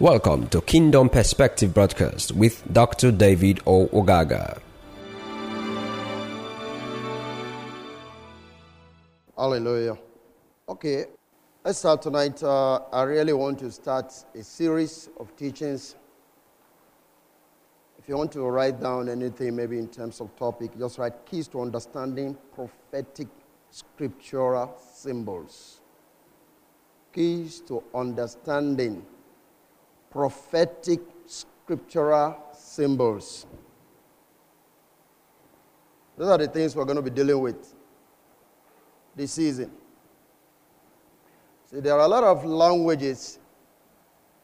Welcome to Kingdom Perspective Broadcast with Dr. David O. Ogaga. Hallelujah. Okay, let's start tonight. Uh, I really want to start a series of teachings. If you want to write down anything, maybe in terms of topic, just write keys to understanding prophetic scriptural symbols. Keys to understanding prophetic scriptural symbols. Those are the things we're going to be dealing with this season. See, there are a lot of languages,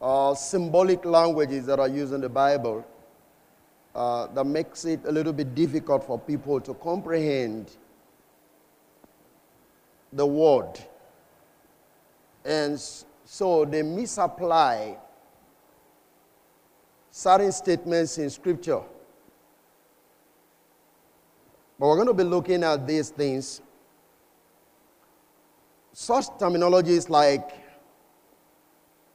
uh, symbolic languages that are used in the Bible uh, that makes it a little bit difficult for people to comprehend the word. And so they misapply certain statements in Scripture. But we're going to be looking at these things. Such terminologies like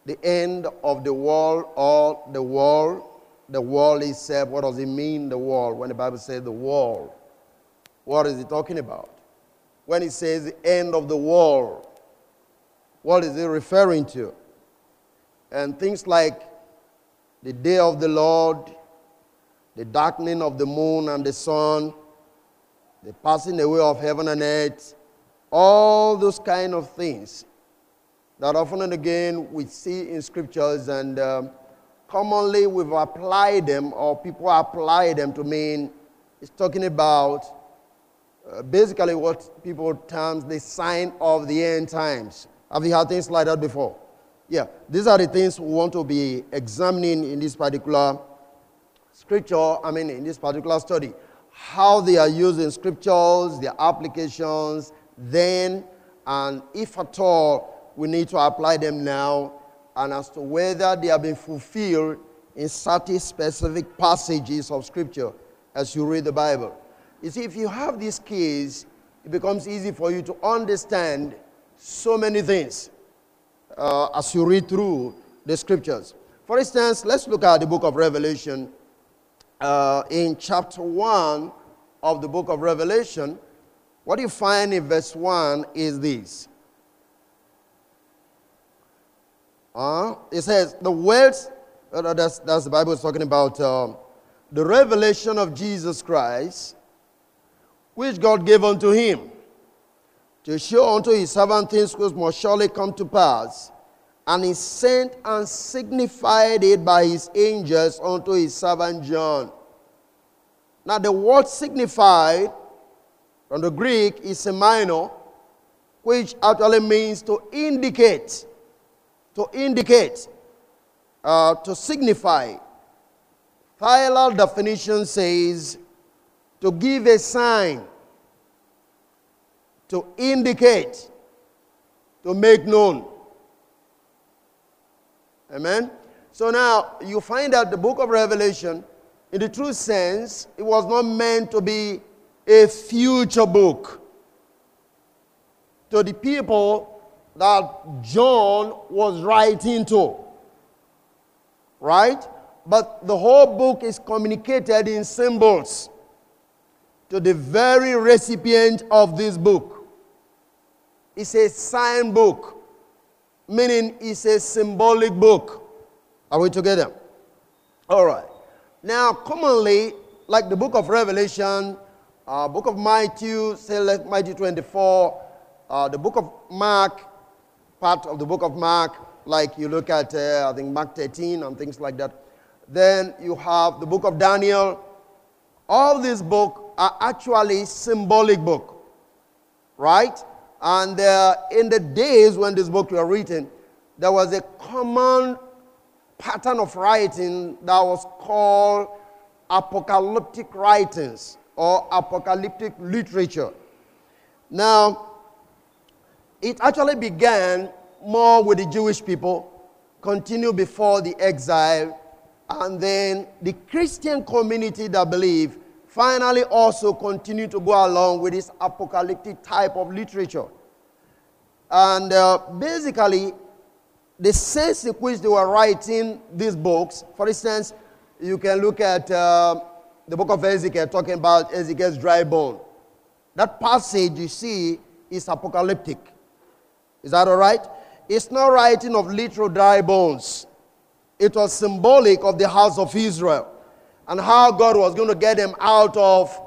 the end of the world or the world, the world itself. What does it mean, the world, when the Bible says the world? What is it talking about? When it says the end of the world, what is it referring to? And things like the day of the Lord, the darkening of the moon and the sun, the passing away of heaven and earth, all those kind of things that often and again we see in scriptures and um, commonly we've applied them or people apply them to mean it's talking about uh, basically what people terms the sign of the end times. Have you heard things like that before? Yeah, these are the things we want to be examining in this particular scripture, I mean, in this particular study. How they are used in scriptures, their applications, then, and if at all we need to apply them now, and as to whether they have been fulfilled in certain specific passages of scripture as you read the Bible. You see, if you have these keys, it becomes easy for you to understand so many things uh, as you read through the scriptures. For instance, let's look at the book of Revelation. Uh, in chapter 1 of the book of Revelation, what you find in verse 1 is this. Uh, it says, The words, uh, that's, that's the Bible is talking about um, the revelation of Jesus Christ, which God gave unto him to show unto his servant things which must surely come to pass. And he sent and signified it by his angels unto his servant John. Now, the word signified from the Greek is a minor, which actually means to indicate, to indicate, uh, to signify. Thayer definition says to give a sign to indicate, to make known. Amen? So now you find out the book of Revelation, in the true sense, it was not meant to be a future book to the people that John was writing to. Right? But the whole book is communicated in symbols to the very recipient of this book. It's a sign book, meaning it's a symbolic book. Are we together? All right. Now, commonly, like the book of Revelation, uh, book of Matthew, say like Matthew 24, uh, the book of Mark, part of the book of Mark, like you look at, uh, I think, Mark 13 and things like that. Then you have the book of Daniel. All these books are actually symbolic book, right? And uh, in the days when this book was written, there was a common pattern of writing that was called apocalyptic writings or apocalyptic literature. Now, it actually began more with the Jewish people, continued before the exile, and then the Christian community that believe finally also continue to go along with this apocalyptic type of literature. And uh, basically, the sense in which they were writing these books, for instance, you can look at uh, the book of Ezekiel talking about Ezekiel's dry bone. That passage you see is apocalyptic. Is that all right? It's not writing of literal dry bones. It was symbolic of the house of Israel and how God was going to get them out of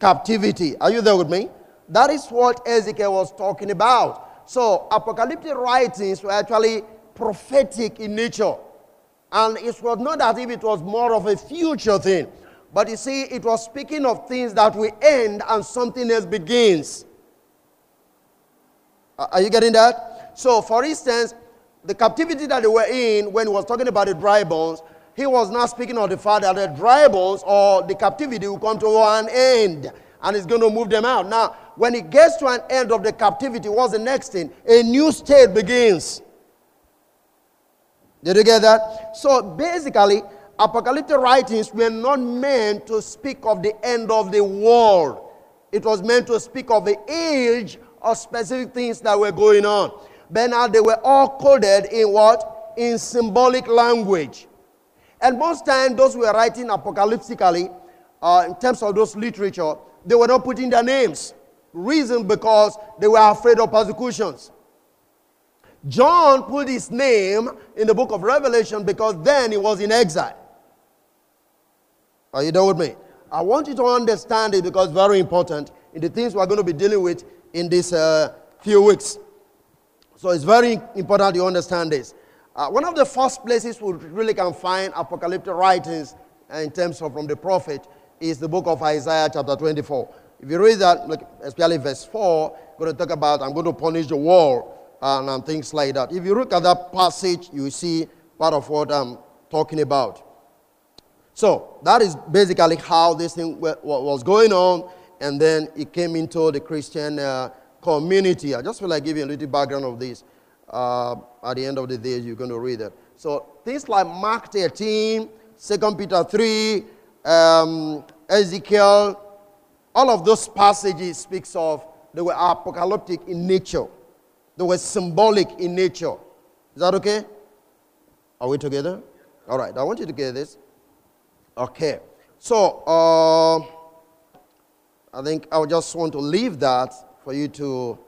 captivity. Are you there with me? That is what Ezekiel was talking about. So, apocalyptic writings were actually prophetic in nature. And it was not as if it was more of a future thing. But you see, it was speaking of things that will end and something else begins. Are you getting that? So, for instance, the captivity that they were in when he was talking about the dry bones, he was not speaking of the fact that the dry bones or the captivity will come to an end and it's going to move them out. Now, when it gets to an end of the captivity, what's the next thing? A new state begins. Did you get that? So basically, apocalyptic writings were not meant to speak of the end of the world. It was meant to speak of the age of specific things that were going on. But now they were all coded in what? In symbolic language. And most times, those who were writing apocalyptically, uh, in terms of those literature, they were not putting their names. Reason because they were afraid of persecutions. John put his name in the book of Revelation because then he was in exile. Are you done with me? I want you to understand it because very important in the things we're going to be dealing with in these uh, few weeks. So it's very important you understand this. Uh, one of the first places we really can find apocalyptic writings uh, in terms of from the prophet is the book of Isaiah, chapter 24. If you read that, like, especially verse 4, I'm going to talk about I'm going to punish the world and, and things like that. If you look at that passage, you see part of what I'm talking about. So that is basically how this thing was going on, and then it came into the Christian uh, community. I just feel like giving a little background of this uh, at the end of the day, you're going to read it. So things like Mark 13, 2 Peter 3, um, Ezekiel, all of those passages speaks of they were apocalyptic in nature. They were symbolic in nature. Is that okay? Are we together? All right. I want you to get this. Okay. So uh, I think I just want to leave that for you to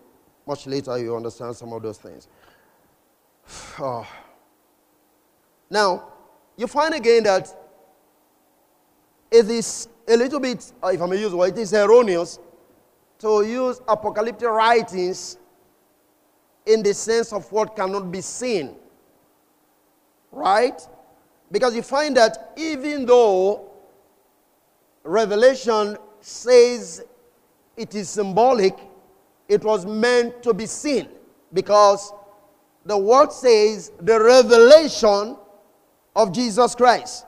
much later you understand some of those things. Oh. Now, you find again that it is a little bit, uh, if I may use the word, it is erroneous to use apocalyptic writings in the sense of what cannot be seen. Right? Because you find that even though Revelation says it is symbolic, it was meant to be seen because the word says the revelation of Jesus Christ.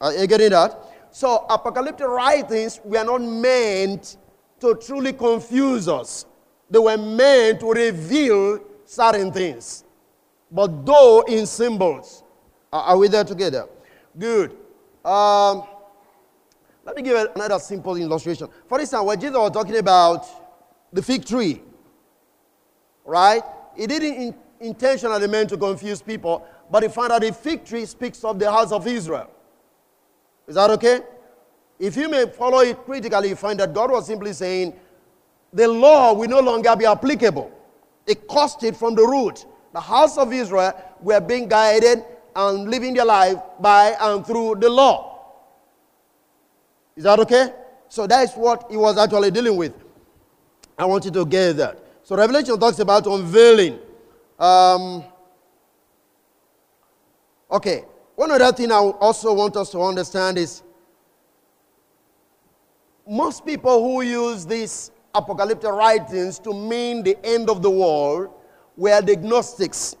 Are you getting that? So, apocalyptic writings were not meant to truly confuse us, they were meant to reveal certain things, but though in symbols. Are we there together? Good. Um, let me give another simple illustration. For instance, when Jesus was talking about the fig tree, right? He didn't intentionally meant to confuse people, but he found out the fig tree speaks of the house of Israel. Is that okay? If you may follow it critically, you find that God was simply saying the law will no longer be applicable. It caused it from the root. The house of Israel were being guided and living their life by and through the law. Is that okay? So that's what he was actually dealing with. I want you to get that. So Revelation talks about unveiling. Um, okay. One other thing I also want us to understand is most people who use these apocalyptic writings to mean the end of the world were the Gnostics.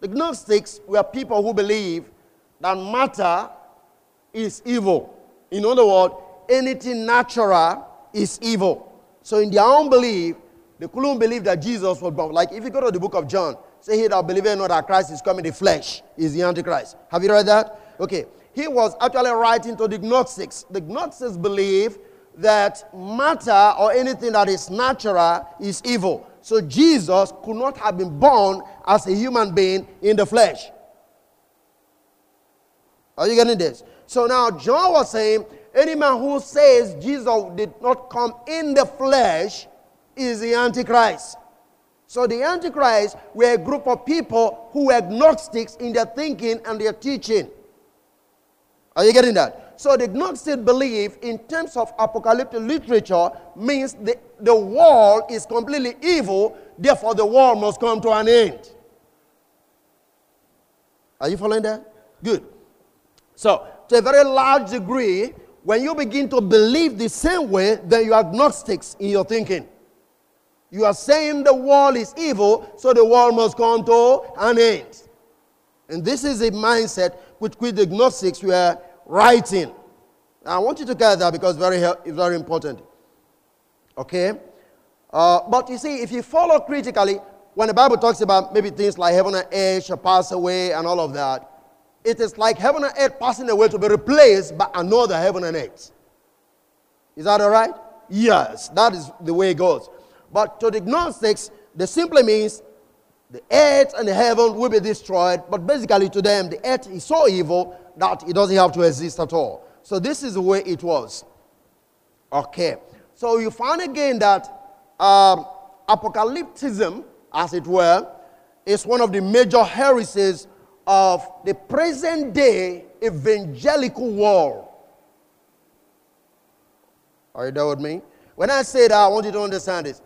The Gnostics were people who believe that matter is evil. In other words, anything natural is evil. So, in their own belief, they couldn't believe that Jesus was born. Like if you go to the book of John, say he that believeth not that Christ is coming in the flesh is the Antichrist. Have you read that? Okay. He was actually writing to the Gnostics. The Gnostics believe that matter or anything that is natural is evil. So Jesus could not have been born as a human being in the flesh. Are you getting this? So now John was saying, any man who says Jesus did not come in the flesh is the Antichrist. So the Antichrist were a group of people who were agnostics in their thinking and their teaching. Are you getting that? So the Gnostic belief in terms of apocalyptic literature means the, the world is completely evil, therefore the world must come to an end. Are you following that? Good. So, to a very large degree, when you begin to believe the same way, then you are agnostics in your thinking. You are saying the world is evil, so the world must come to an end. And this is a mindset which we the Gnostics were writing. I want you to get that because very, it's very important. Okay? Uh, but you see, if you follow critically, when the Bible talks about maybe things like heaven and earth shall pass away and all of that, it is like heaven and earth passing away to be replaced by another heaven and earth. Is that all right? Yes, that is the way it goes. But to the Gnostics, they simply means the earth and the heaven will be destroyed. But basically, to them, the earth is so evil that it doesn't have to exist at all. So, this is the way it was. Okay. So, you find again that um, apocalypticism, as it were, is one of the major heresies of the present day evangelical world. Are you there with me? When I say that, I want you to understand this.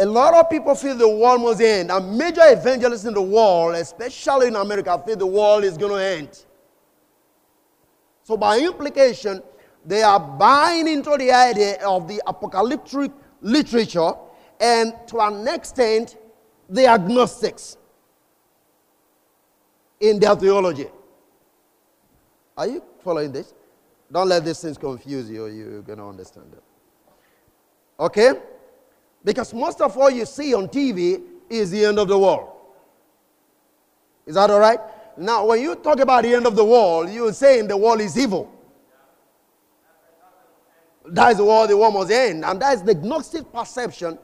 A lot of people feel the world must end. And major evangelists in the world, especially in America, feel the world is going to end. So, by implication, they are buying into the idea of the apocalyptic literature, and to an extent, the agnostics in their theology. Are you following this? Don't let these things confuse you, you're going to understand it. Okay? Because most of all you see on TV is the end of the world. Is that all right? Now, when you talk about the end of the world, you're saying the world is evil. That is the world the world must end. And that is the Gnostic perception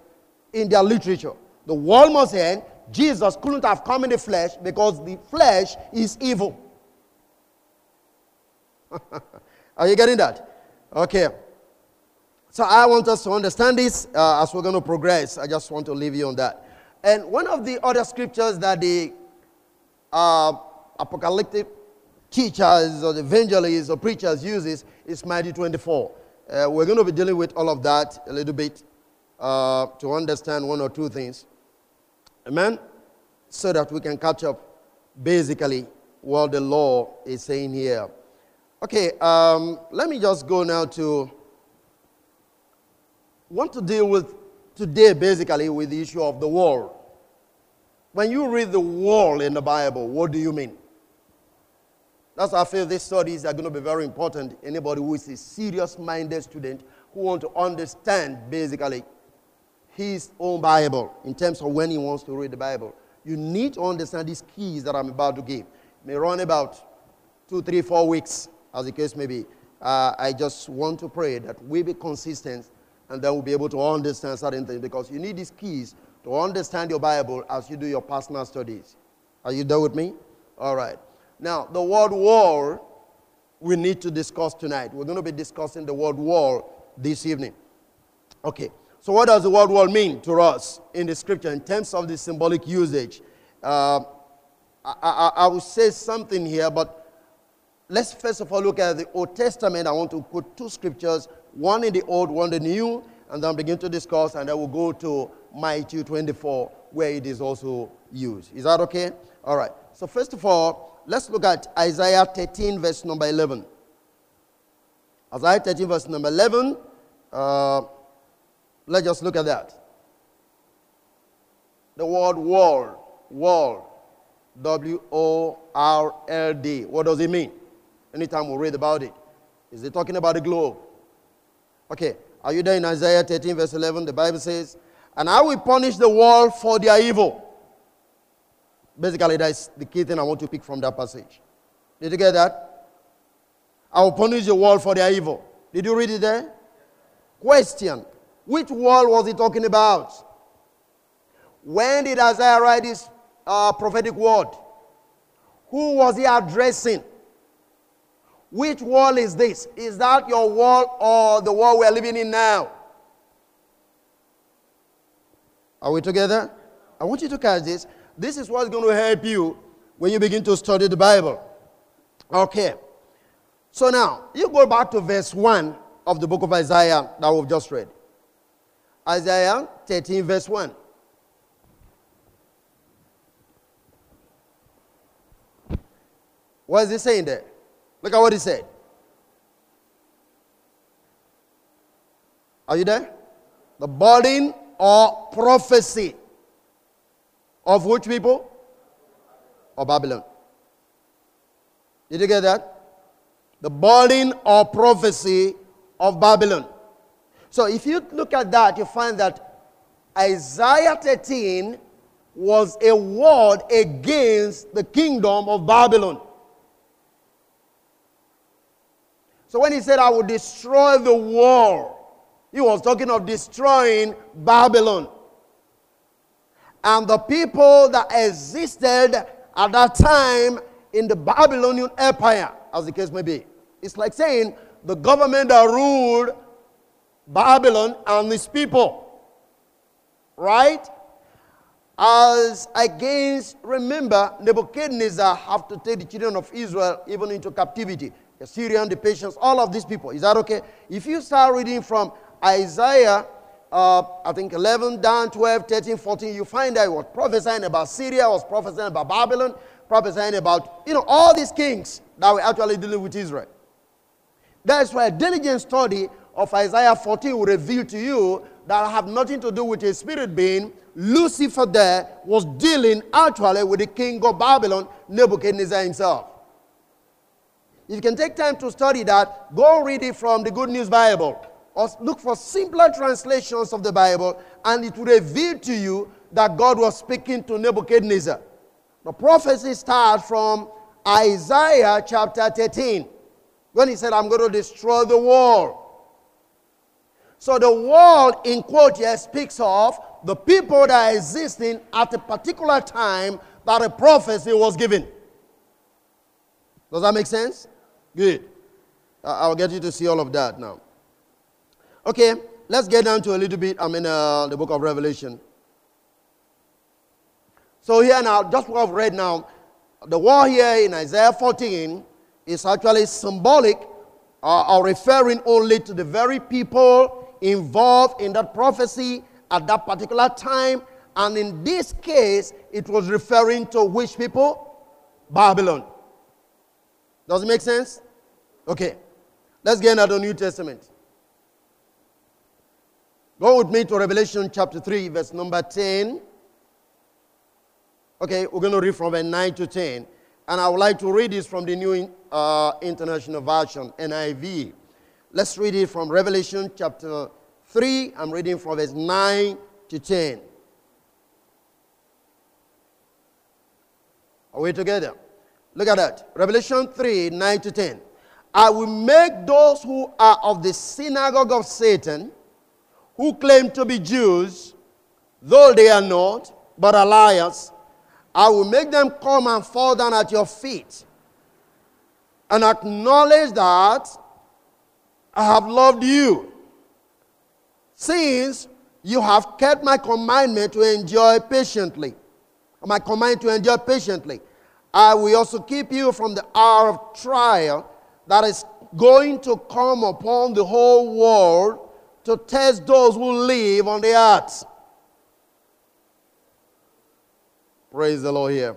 in their literature. The world must end. Jesus couldn't have come in the flesh because the flesh is evil. Are you getting that? Okay. So I want us to understand this uh, as we're going to progress. I just want to leave you on that. And one of the other scriptures that the uh, apocalyptic teachers or evangelists or preachers uses is Matthew 24. Uh, we're going to be dealing with all of that a little bit uh, to understand one or two things. Amen? So that we can catch up basically what the law is saying here. Okay, um, let me just go now to want to deal with today basically with the issue of the world. When you read the world in the Bible, what do you mean? That's why I feel these studies are going to be very important. Anybody who is a serious minded student who wants to understand basically his own Bible in terms of when he wants to read the Bible. You need to understand these keys that I'm about to give. It may run about two, three, four weeks, as the case may be. Uh, I just want to pray that we be consistent and then we'll be able to understand certain things because you need these keys to understand your Bible as you do your personal studies. Are you there with me? All right. Now, the word war we need to discuss tonight. We're going to be discussing the word war this evening. Okay. So, what does the word war mean to us in the scripture in terms of the symbolic usage? Uh, I, I, I will say something here, but let's first of all look at the Old Testament. I want to put two scriptures one in the old, one in the new, and then begin to discuss, and then we'll go to Matthew 24, where it is also used. Is that okay? All right. So, first of all, let's look at Isaiah 13, verse number 11. Isaiah 13, verse number 11. Uh, let's just look at that. The word world, world, W O R L D. What does it mean? Anytime we read about it, is it talking about the globe? Okay, are you there in Isaiah 13, verse 11? The Bible says, And I will punish the world for their evil. Basically, that's the key thing I want to pick from that passage. Did you get that? I will punish the world for their evil. Did you read it there? Question Which world was he talking about? When did Isaiah write this uh, prophetic word? Who was he addressing? Which wall is this? Is that your wall or the wall we are living in now? Are we together? I want you to catch this. This is what's going to help you when you begin to study the Bible. Okay. So now, you go back to verse 1 of the book of Isaiah that we've just read. Isaiah 13, verse 1. What is he saying there? Look at what he said. Are you there? The burden or prophecy of which people? Of Babylon. Did you get that? The burden or prophecy of Babylon. So if you look at that, you find that Isaiah 13 was a word against the kingdom of Babylon. So when he said, I will destroy the wall, he was talking of destroying Babylon. And the people that existed at that time in the Babylonian Empire, as the case may be. It's like saying the government that ruled Babylon and its people. Right? As against, remember, Nebuchadnezzar have to take the children of Israel even into captivity the Syrian, the Persians, all of these people. Is that okay? If you start reading from Isaiah, uh, I think 11 down 12, 13, 14, you find that was prophesying about Syria, was prophesying about Babylon, prophesying about, you know, all these kings that were actually dealing with Israel. That's why a diligent study of Isaiah 14 will reveal to you that have nothing to do with a spirit being. Lucifer there was dealing actually with the king of Babylon, Nebuchadnezzar himself. If you can take time to study that, go read it from the Good News Bible. Or look for simpler translations of the Bible, and it will reveal to you that God was speaking to Nebuchadnezzar. The prophecy starts from Isaiah chapter 13, when he said, I'm going to destroy the world. So the world, in quote here, speaks of the people that are existing at a particular time that a prophecy was given. Does that make sense? Good. I'll get you to see all of that now. Okay, let's get down to a little bit. I'm in uh, the book of Revelation. So, here now, just what I've read now, the war here in Isaiah 14 is actually symbolic uh, or referring only to the very people involved in that prophecy at that particular time. And in this case, it was referring to which people? Babylon. Does it make sense? Okay, let's get into the New Testament. Go with me to Revelation chapter 3, verse number 10. Okay, we're going to read from verse 9 to 10. And I would like to read this from the New uh, International Version, NIV. Let's read it from Revelation chapter 3. I'm reading from verse 9 to 10. Are we together? Look at that. Revelation 3, 9 to 10. I will make those who are of the synagogue of Satan, who claim to be Jews, though they are not, but are liars, I will make them come and fall down at your feet and acknowledge that I have loved you, since you have kept my commandment to enjoy patiently. My command to endure patiently. I will also keep you from the hour of trial that is going to come upon the whole world to test those who live on the earth. Praise the Lord here.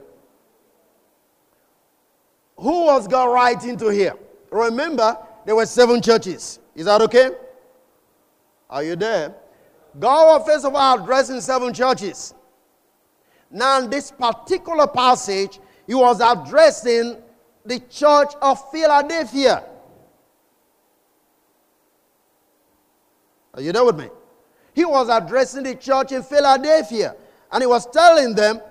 Who was God writing to here? Remember, there were seven churches. Is that okay? Are you there? God was first of all addressing seven churches. Now, in this particular passage, he was addressing the church of Philadelphia. Are you there with me? He was addressing the church in Philadelphia and he was telling them,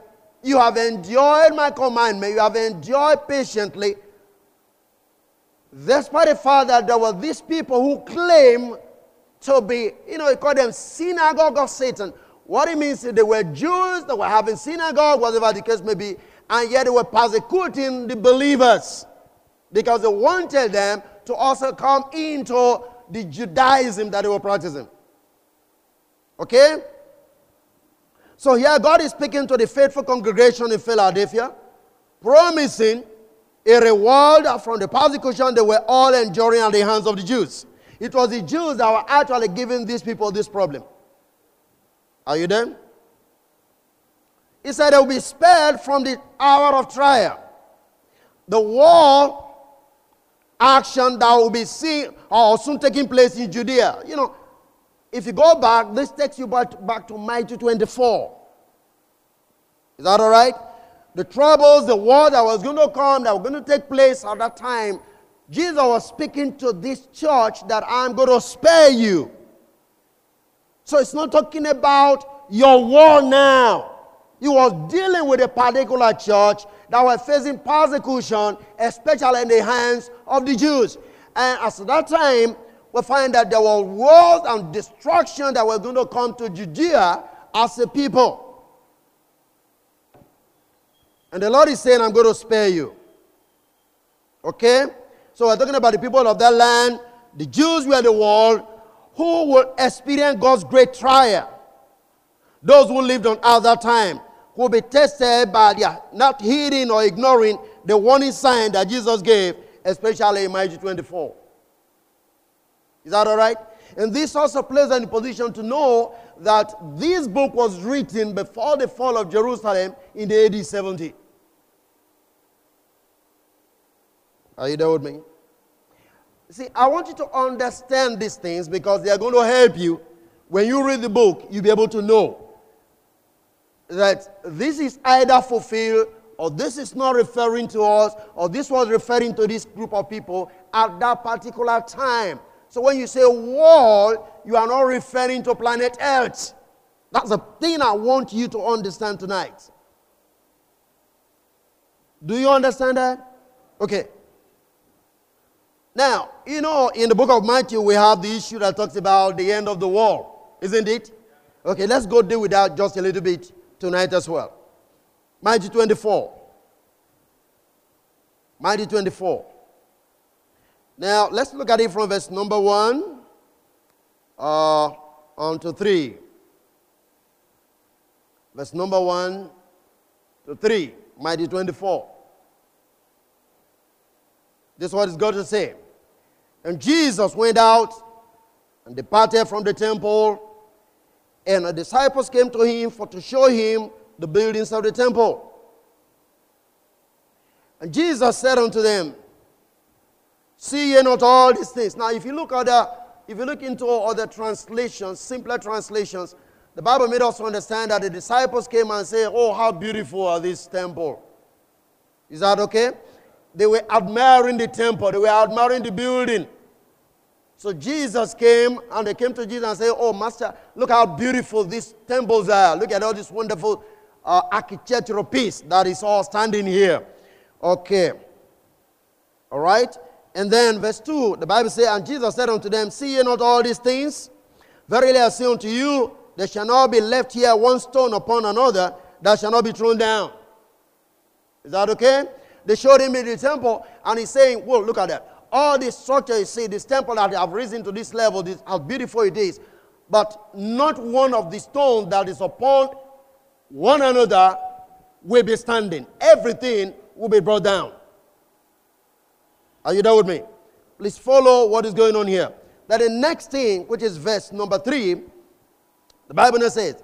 You have enjoyed my commandment, you have enjoyed patiently. Despite the fact that there were these people who claim to be, you know, he called them synagogue of Satan. What it means is they were Jews, they were having synagogue, whatever the case may be, and yet they were persecuting the believers because they wanted them to also come into the Judaism that they were practicing. Okay? So here God is speaking to the faithful congregation in Philadelphia, promising a reward from the persecution they were all enduring at the hands of the Jews. It was the Jews that were actually giving these people this problem. Are you there? He said they will be spared from the hour of trial. The war action that will be seen or soon taking place in Judea. You know, if you go back, this takes you back, back to Matthew 24. Is that all right? The troubles, the war that was going to come, that was going to take place at that time, Jesus was speaking to this church that I'm going to spare you. So it's not talking about your war now. He was dealing with a particular church that were facing persecution, especially in the hands of the Jews. And at that time, we find that there were wars and destruction that were going to come to Judea as a people. And the Lord is saying, I'm going to spare you. Okay? So we're talking about the people of that land. The Jews were the world who will experience God's great trial. Those who lived on other time will be tested by their not heeding or ignoring the warning sign that Jesus gave, especially in Matthew 24. Is that all right? And this also places in a position to know that this book was written before the fall of Jerusalem in the AD 70. Are you there with me? See, I want you to understand these things because they are going to help you. When you read the book, you'll be able to know that this is either fulfilled or this is not referring to us or this was referring to this group of people at that particular time. So when you say world, you are not referring to planet Earth. That's the thing I want you to understand tonight. Do you understand that? Okay. Now, you know, in the book of Matthew, we have the issue that talks about the end of the world, isn't it? Okay, let's go deal with that just a little bit tonight as well. Matthew 24. Matthew 24. Now, let's look at it from verse number 1 uh, on to 3. Verse number 1 to 3. Matthew 24. This is what is God to say. And Jesus went out and departed from the temple, and the disciples came to him for to show him the buildings of the temple. And Jesus said unto them, See ye not all these things? Now, if you look at the, if you look into other translations, simpler translations, the Bible made us understand that the disciples came and said, Oh, how beautiful are this temple. Is that okay? They were admiring the temple, they were admiring the building. So Jesus came and they came to Jesus and said, Oh, Master, look how beautiful these temples are. Look at all this wonderful uh, architectural piece that is all standing here. Okay. All right. And then verse 2, the Bible says, And Jesus said unto them, See ye not all these things? Verily I say unto you, there shall not be left here one stone upon another that shall not be thrown down. Is that okay? They showed him in the temple, and he's saying, Well, look at that. All this structure you see, this temple that have risen to this level, this, how beautiful it is. But not one of the stones that is upon one another will be standing. Everything will be brought down. Are you there with me? Please follow what is going on here. That the next thing, which is verse number three, the Bible says,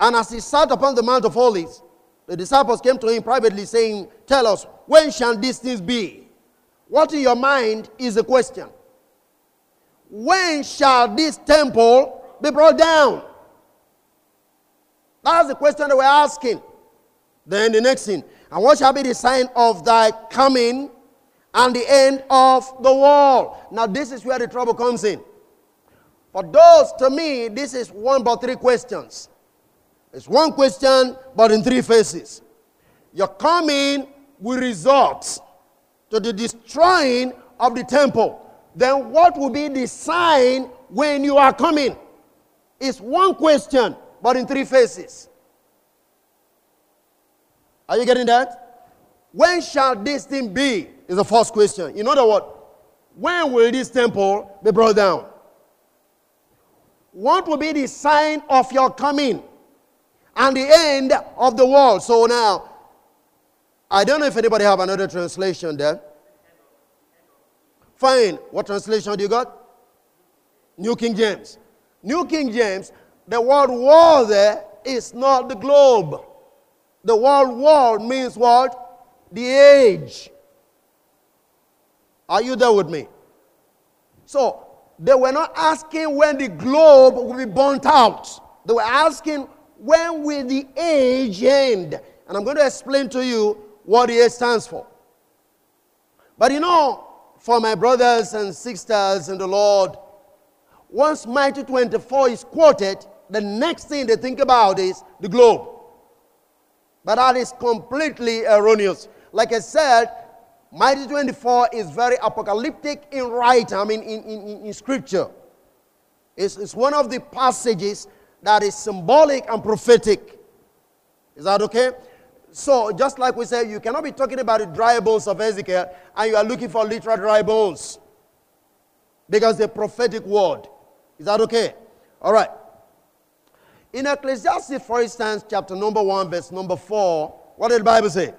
And as he sat upon the Mount of Olives, the disciples came to him privately, saying, Tell us, when shall these things be? What in your mind is the question? When shall this temple be brought down? That's the question that we're asking. Then the next thing, and what shall be the sign of thy coming and the end of the world? Now, this is where the trouble comes in. For those, to me, this is one but three questions. It's one question, but in three phases. Your coming will result to the destroying of the temple. Then, what will be the sign when you are coming. It's one question, but in three phases. Are you getting that? When shall this thing be? Is the first question. In other words, when will this temple be brought down? What will be the sign of your coming and the end of the world? So now, I don't know if anybody have another translation there. Fine. What translation do you got? New King James. New King James, the word world there is not the globe. The word world means what? The age. Are you there with me? So, they were not asking when the globe will be burnt out. They were asking when will the age end? And I'm going to explain to you what the age stands for. But you know, for my brothers and sisters in the Lord, once Matthew 24 is quoted, the next thing they think about is the globe. But that is completely erroneous. Like I said, Matthew 24 is very apocalyptic in writing, I mean, in, in, in scripture. It's, it's one of the passages that is symbolic and prophetic. Is that okay? So, just like we said, you cannot be talking about the dry bones of Ezekiel and you are looking for literal dry bones because the prophetic word. Is that okay? All right. In Ecclesiastes, for instance, chapter number 1, verse number 4, what did the Bible say?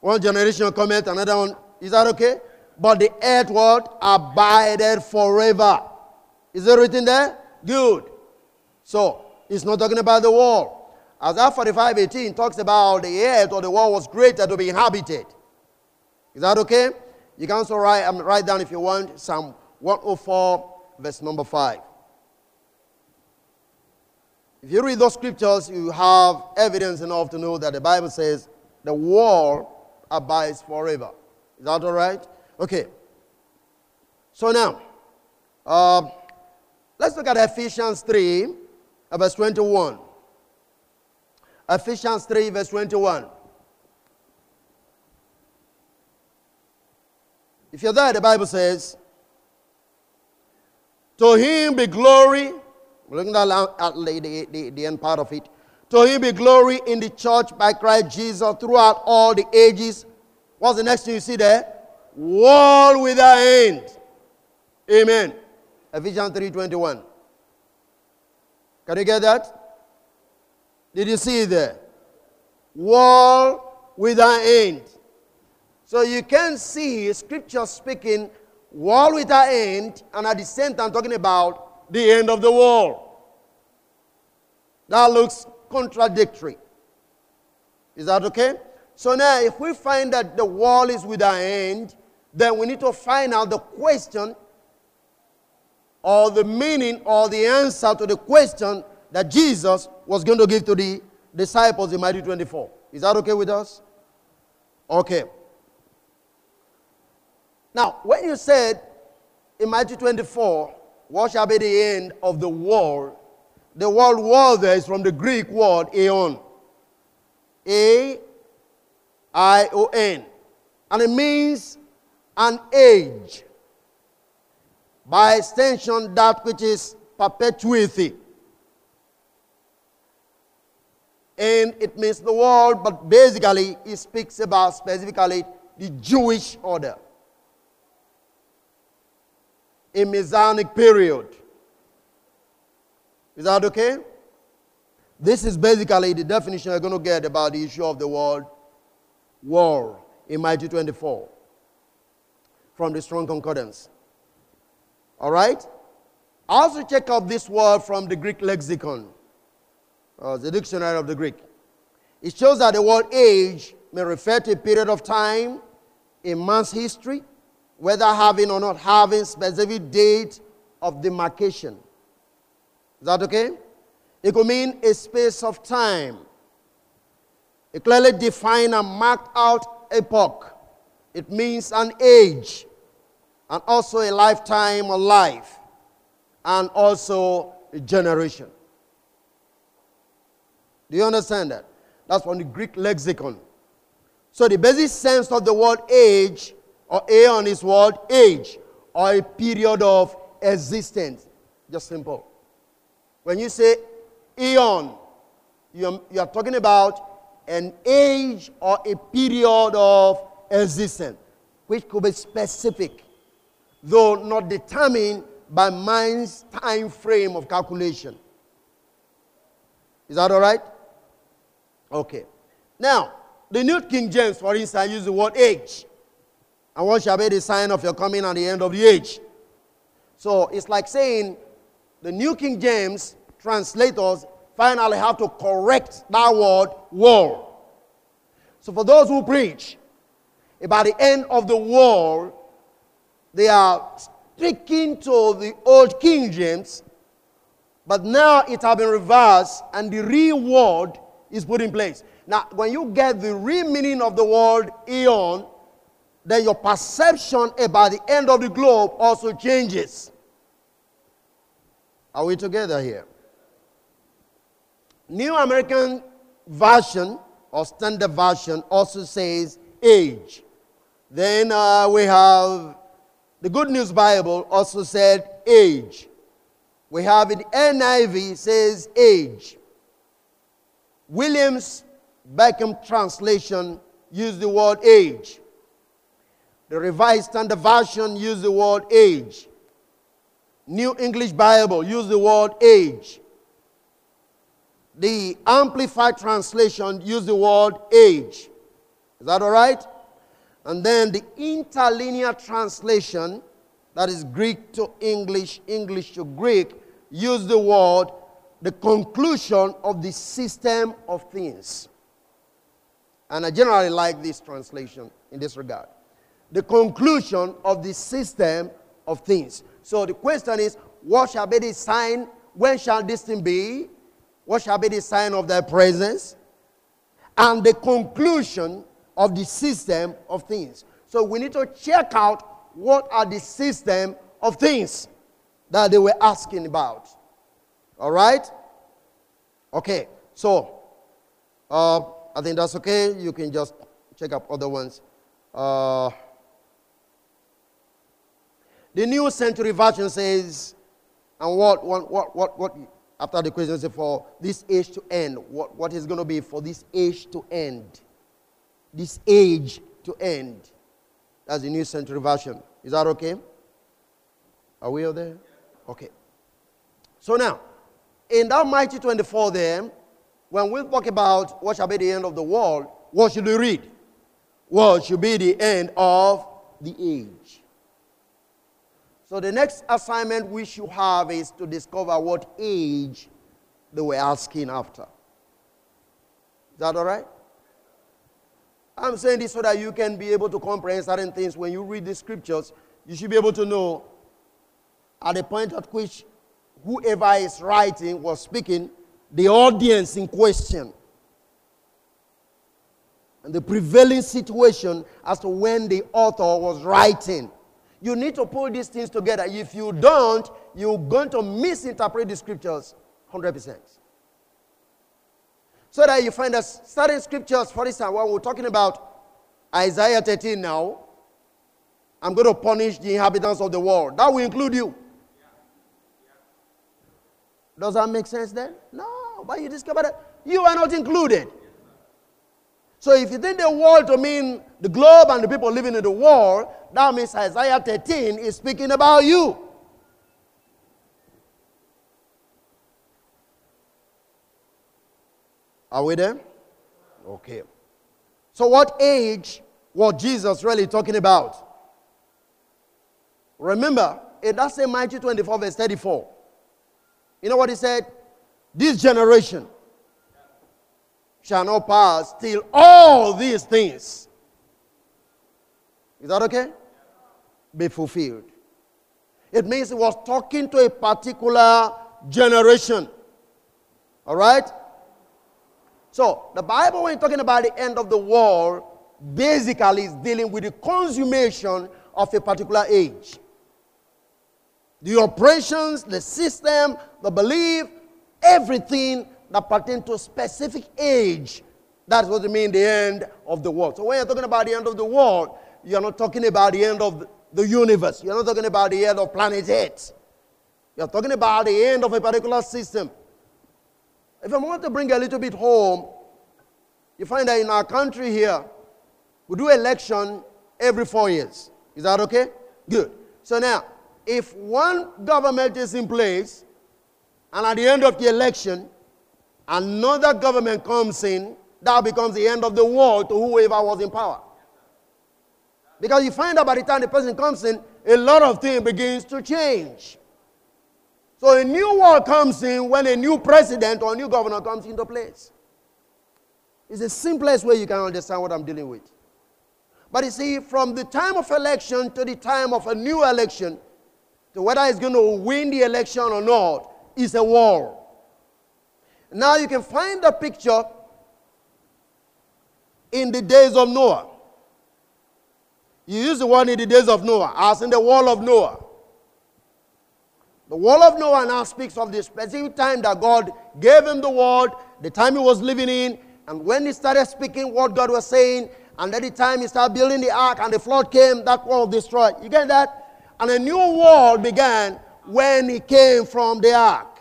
One generation comment, another one. Is that okay? But the earth what? Abided forever. Is it written there? Good. So, it's not talking about the world. Isaiah 45 18 talks about the earth or the world was created to be inhabited. Is that okay? You can also write, um, write down if you want Psalm 104, verse number 5. If you read those scriptures, you have evidence enough to know that the Bible says the world abides forever. Is that all right? Okay. So now, uh, let's look at Ephesians 3, uh, verse 21. Ephesians 3, verse 21. If you're there, the Bible says, To him be glory. We're looking at the, the, the end part of it. To him be glory in the church by Christ Jesus throughout all the ages. What's the next thing you see there? World without end. Amen. Ephesians 3:21. Can you get that? Did you see there? Wall without end. So you can see scripture speaking wall without end, and at the same time talking about the end of the wall. That looks contradictory. Is that okay? So now, if we find that the wall is without end, then we need to find out the question or the meaning or the answer to the question that Jesus was going to give to the disciples in Matthew 24. Is that okay with us? Okay. Now, when you said in Matthew 24, what shall be the end of the world? The word world there is from the Greek word aeon. A I O N. And it means an age. By extension, that which is perpetuity and it means the world, but basically it speaks about specifically the Jewish order. A Messianic period. Is that okay? This is basically the definition you're going to get about the issue of the word war in Matthew 24 from the Strong Concordance. All right? Also, check out this word from the Greek lexicon uh, the dictionary of the Greek. It shows that the word age may refer to a period of time in man's history, whether having or not having specific date of demarcation. Is that okay? It could mean a space of time. A clearly defined and marked out epoch. It means an age and also a lifetime of life and also a generation. Do you understand that? That's from the Greek lexicon. So the basic sense of the word age or aeon is what? Age or a period of existence. Just simple. When you say eon, you're, you're talking about an age or a period of existence, which could be specific, though not determined by mind's time frame of calculation. Is that all right? Okay. Now, the New King James, for instance, use the word age. And what shall be the sign of your coming at the end of the age? So it's like saying the New King James translators finally have to correct that word world. So for those who preach about the end of the world, they are sticking to the old King James, but now it has been reversed and the real word is put in place. Now, when you get the real meaning of the word eon, then your perception about the end of the globe also changes. Are we together here? New American Version or Standard Version also says age. Then uh, we have the Good News Bible also said age. We have in NIV says age. Williams Beckham translation used the word age. The Revised Standard Version used the word age. New English Bible used the word age. The Amplified Translation used the word age. Is that all right? And then the interlinear translation, that is Greek to English, English to Greek, use the word the conclusion of the system of things. And I generally like this translation in this regard. The conclusion of the system of things. So the question is, what shall be the sign? When shall this thing be? What shall be the sign of their presence? And the conclusion of the system of things. So we need to check out what are the system of things that they were asking about. All right? Okay, so uh, I think that's okay. You can just check up other ones. Uh, the New Century Version says, and what, what, what, what, after the question say for this age to end, what, what is going to be for this age to end? this age to end. That's the New Century Version. Is that okay? Are we all there? Okay. So now, in that Matthew 24 there, when we talk about what shall be the end of the world, what should we read? What should be the end of the age? So the next assignment we should have is to discover what age they were asking after. Is that all right? I'm saying this so that you can be able to comprehend certain things. When you read the scriptures, you should be able to know at the point at which whoever is writing was speaking, the audience in question, and the prevailing situation as to when the author was writing. You need to pull these things together. If you don't, you're going to misinterpret the scriptures 100% so that you find us certain scriptures, for instance, when we're talking about Isaiah 13 now, I'm going to punish the inhabitants of the world. That will include you. Does that make sense then? No, but you discover that you are not included. So if you think the world to mean the globe and the people living in the world, that means Isaiah 13 is speaking about you. Are we there? Okay. So, what age was Jesus really talking about? Remember, in that same Matthew 24, verse 34, you know what he said? This generation shall not pass till all these things. Is that okay? Be fulfilled. It means he was talking to a particular generation. All right? So, the Bible, when talking about the end of the world, basically is dealing with the consummation of a particular age. The operations, the system, the belief, everything that pertains to a specific age. That's what it means the end of the world. So when you're talking about the end of the world, you're not talking about the end of the universe. You're not talking about the end of planet Earth. You're talking about the end of a particular system. If I want to bring a little bit home, you find that in our country here, we do election every four years. Is that okay? Good. So now, if one government is in place, and at the end of the election, another government comes in, that becomes the end of the world to whoever was in power. Because you find out by the time the person comes in, a lot of things begins to change. So a new world comes in when a new president or new governor comes into place. It's the simplest way you can understand what I'm dealing with. But you see, from the time of election to the time of a new election, to whether he's going to win the election or not, is a war. Now you can find the picture in the days of Noah. You use the word in the days of Noah, as in the wall of Noah. The wall of Noah now speaks of the specific time that God gave him the word, the time he was living in, and when he started speaking what God was saying, and at the time he started building the ark and the flood came, that wall destroyed. You get that? And a new world began when he came from the ark.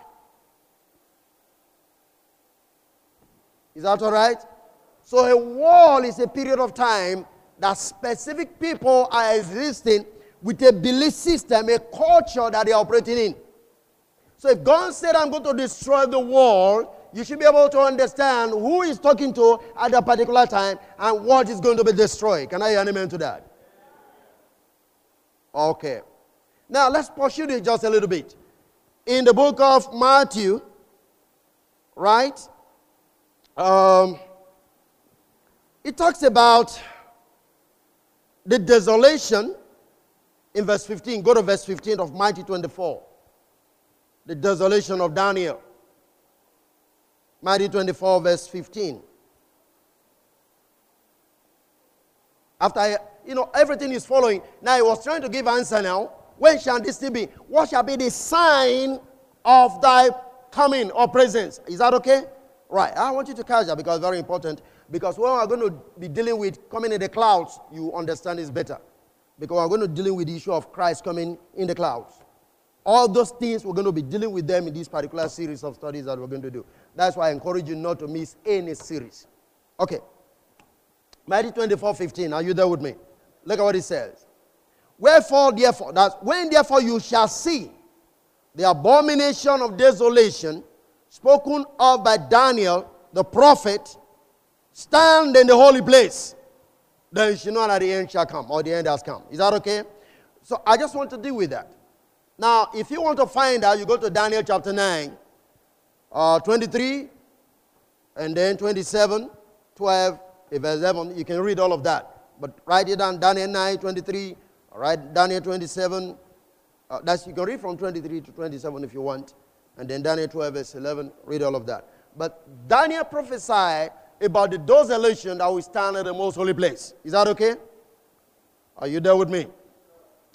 Is that all right? So a wall is a period of time that specific people are existing with a belief system, a culture that they are operating in. So if God said, I'm going to destroy the world, you should be able to understand who is talking to at that particular time and what is going to be destroyed. Can I hear an amen to that? Okay. Now let's pursue this just a little bit. In the book of Matthew, right? Um, it talks about the desolation in verse 15. Go to verse 15 of Matthew 24. The desolation of Daniel. Matthew 24, verse 15. After, you know, everything is following. Now he was trying to give answer now. When shall this be? What shall be the sign of thy coming or presence? Is that okay? Right. I want you to catch that because it's very important. Because when we're going to be dealing with coming in the clouds, you understand this better. Because we're going to dealing with the issue of Christ coming in the clouds. All those things we're going to be dealing with them in this particular series of studies that we're going to do. That's why I encourage you not to miss any series. Okay. Matthew 24, 15. Are you there with me? Look at what it says. Wherefore, therefore, that when therefore you shall see the abomination of desolation spoken of by Daniel the prophet stand in the holy place, then you should know that the end shall come or the end has come. Is that okay? So I just want to deal with that. Now, if you want to find out, you go to Daniel chapter 9, uh, 23, and then 27, 12, verse 11. You can read all of that. But write it down Daniel 9, 23, write Daniel 27. Uh, that's, you can read from 23 to 27 if you want. And then Daniel 12, verse 11, read all of that. But Daniel prophesied about the desolation that will stand in the most holy place. Is that okay? Are you there with me?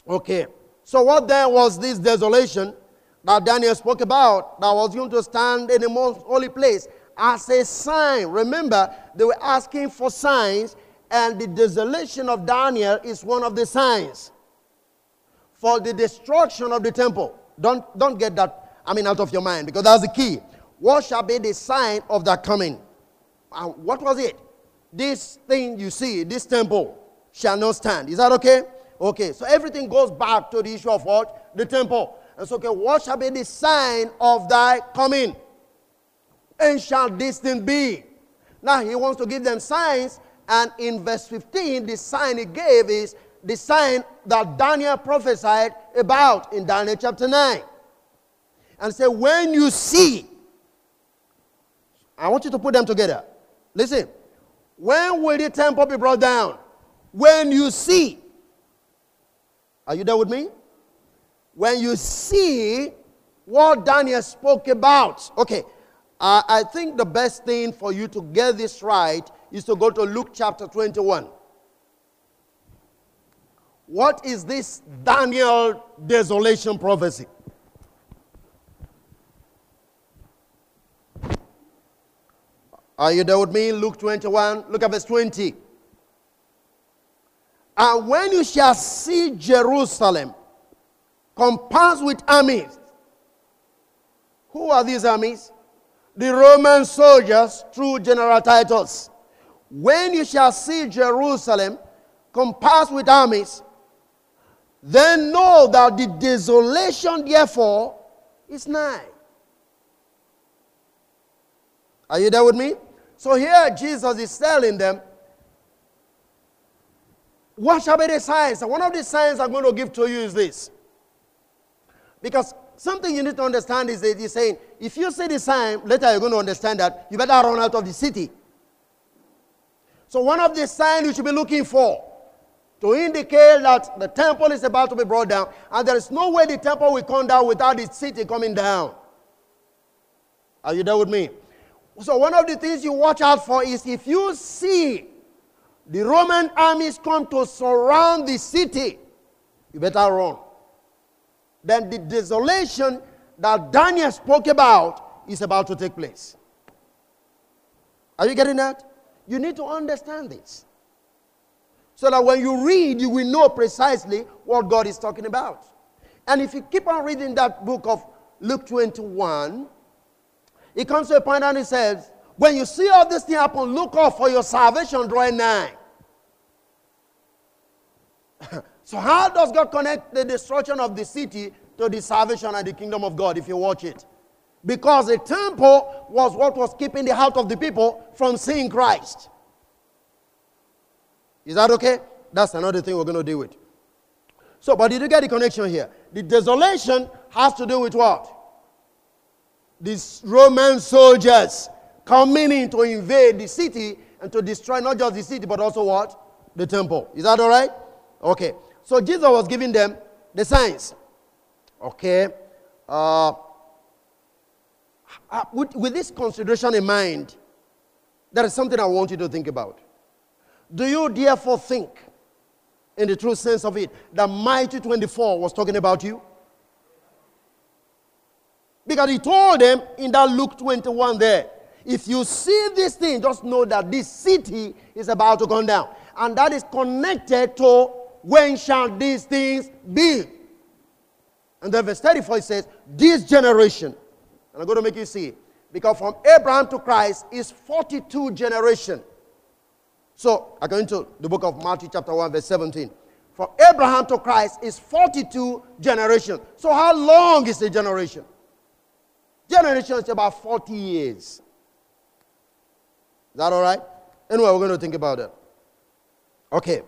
Okay. So, what then was this desolation that Daniel spoke about that was going to stand in the most holy place as a sign? Remember, they were asking for signs, and the desolation of Daniel is one of the signs for the destruction of the temple. Don't, don't get that I mean, out of your mind, because that's the key. What shall be the sign of that coming? And what was it? This thing you see, this temple shall not stand. Is that okay? Okay, so everything goes back to the issue of what? The temple. And so, okay, what shall be the sign of thy coming? And shall this thing be? Now, he wants to give them signs, and in verse 15, the sign he gave is the sign that Daniel prophesied about in Daniel chapter 9 and say, when you see, I want you to put them together. Listen, when will the temple be brought down? When you see. Are you there with me? When you see what Daniel spoke about. Okay, uh, I think the best thing for you to get this right is to go to Luke chapter 21. What is this Daniel desolation prophecy? Are you there with me? Luke 21, look at verse 20. And when you shall see Jerusalem compassed with armies, Who are these armies? The Roman soldiers through General Titus. When you shall see Jerusalem compassed with armies, then know that the desolation, therefore, is nigh. Are you there with me? So here Jesus is telling them, what shall be the signs? And one of the signs I'm going to give to you is this. Because something you need to understand is that he's saying, if you see the sign, later you're going to understand that you better run out of the city. So one of the signs you should be looking for to indicate that the temple is about to be brought down, and there is no way the temple will come down without the city coming down. Are you there with me? So one of the things you watch out for is if you see the Roman armies come to surround the city, you better run. Then the desolation that Daniel spoke about is about to take place. Are you getting that? You need to understand this. So that when you read, you will know precisely what God is talking about. And if you keep on reading that book of Luke 21, it comes to a point and it says, When you see all this thing happen, look out for your salvation drawing nigh. so, how does God connect the destruction of the city to the salvation and the kingdom of God if you watch it? Because the temple was what was keeping the heart of the people from seeing Christ. Is that okay? That's another thing we're going to deal with. So, but did you get the connection here? The desolation has to do with what? These Roman soldiers coming in to invade the city and to destroy not just the city, but also what? The temple. Is that all right? Okay. So Jesus was giving them the signs. Okay. Uh, uh, with, with this consideration in mind, there is something I want you to think about. Do you therefore think, in the true sense of it, that Matthew 24 was talking about you? Because he told them in that Luke 21 there, if you see this thing, just know that this city is about to come down. And that is connected to when shall these things be? And then verse 34 says, This generation, I'm going to make you see, because from Abraham to Christ is 42 generation. So, according to the book of Matthew, chapter 1, verse 17, from Abraham to Christ is 42 generation. So, how long is a generation? Generation is about 40 years. Is that all right? Anyway, we're going to think about it. Okay.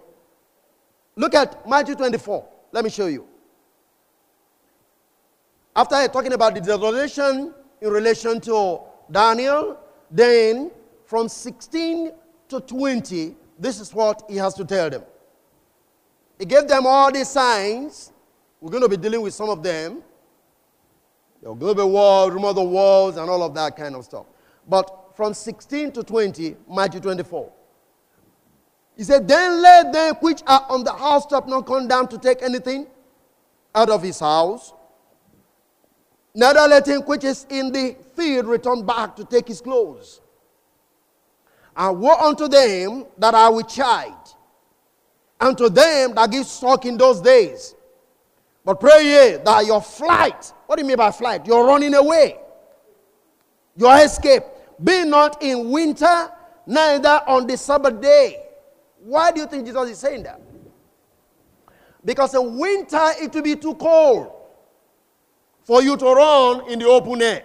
Look at Matthew 24. Let me show you. After talking about the desolation in relation to Daniel, then from 16 to 20, this is what he has to tell them. He gave them all these signs. We're going to be dealing with some of them. The global war, of the wars, and all of that kind of stuff. But from 16 to 20, Matthew 24. He said, Then let them which are on the housetop not come down to take anything out of his house. Neither let him which is in the field return back to take his clothes. And woe unto them that are with child, and to them that give stock in those days. But pray ye that your flight, what do you mean by flight? You're running away. Your escape be not in winter, neither on the Sabbath day. Why do you think Jesus is saying that? Because in winter it will be too cold for you to run in the open air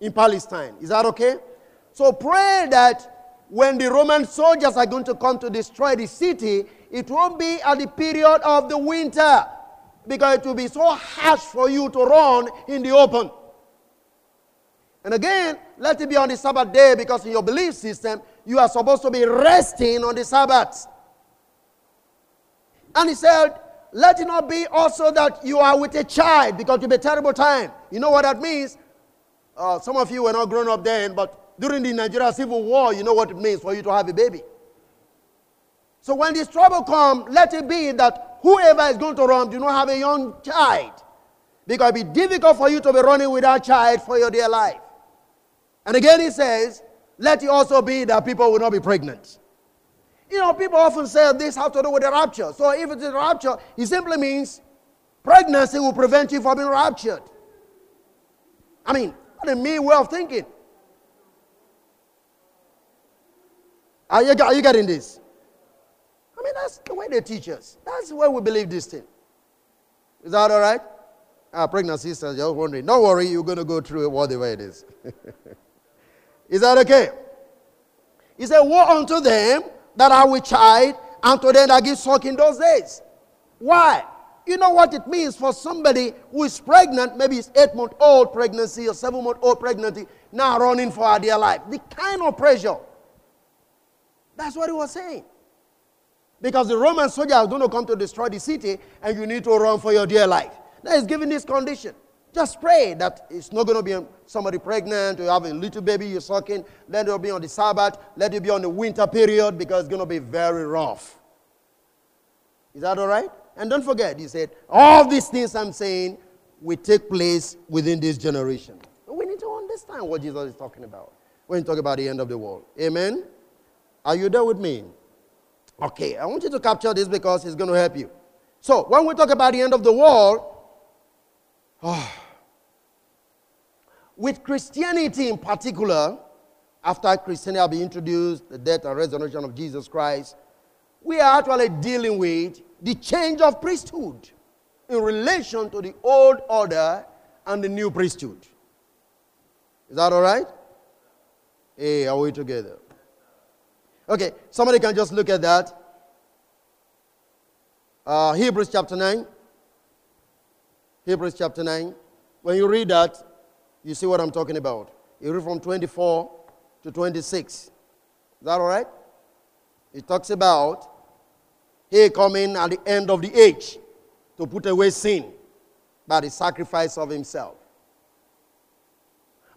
in Palestine. Is that okay? So pray that when the Roman soldiers are going to come to destroy the city, it won't be at the period of the winter because it will be so harsh for you to run in the open. And again, let it be on the Sabbath day because in your belief system, you are supposed to be resting on the Sabbath. And he said, let it not be also that you are with a child because it'll be a terrible time. You know what that means? Uh, some of you were not grown up then, but during the Nigeria Civil War, you know what it means for you to have a baby. So when this trouble comes, let it be that whoever is going to run do not have a young child. Because it'll be difficult for you to be running without child for your dear life. And again, he says, let it also be that people will not be pregnant. You know, people often say this has to do with the rapture. So if it's a rapture, it simply means pregnancy will prevent you from being raptured. I mean, what a mean way of thinking. Are you, are you getting this? I mean, that's the way they teach us. That's the way we believe this thing. Is that all right? Ah, Our pregnant sisters, you're wondering. Don't worry, you're going to go through it whatever it is. is that okay? He said, Woe unto them that are with child, and to them that give suck in those days. Why? You know what it means for somebody who is pregnant, maybe it's eight month old pregnancy or seven month old pregnancy, now running for their life. The kind of pressure. That's what he was saying. Because the Roman soldiers to come to destroy the city, and you need to run for your dear life. That is given this condition. Just pray that it's not going to be somebody pregnant, you have a little baby you're sucking, let it be on the Sabbath, let it be on the winter period because it's going to be very rough. Is that all right? And don't forget, he said, all these things I'm saying will take place within this generation. We need to understand what Jesus is talking about when he talk about the end of the world. Amen? Are you there with me? Okay, I want you to capture this because it's going to help you. So, when we talk about the end of the world, oh, with Christianity in particular, after Christianity has been introduced, the death and resurrection of Jesus Christ, we are actually dealing with the change of priesthood in relation to the old order and the new priesthood. Is that all right? Hey, are we together? Okay, somebody can just look at that. Uh, Hebrews chapter 9. Hebrews chapter 9. When you read that, you see what I'm talking about. You read from 24 to 26. Is that all right? It talks about he coming at the end of the age to put away sin by the sacrifice of himself.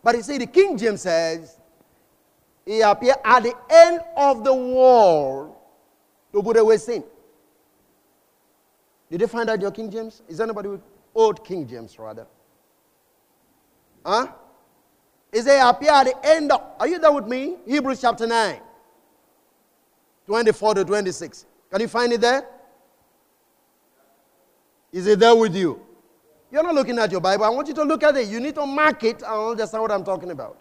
But you see, the King James says, He appeared at the end of the world to put away sin. Did you find out your King James? Is anybody with old King James rather? Huh? Is he appear at the end of, are you there with me? Hebrews chapter 9, 24 to 26. Can you find it there? Is it there with you? You're not looking at your Bible. I want you to look at it. You need to mark it and understand what I'm talking about.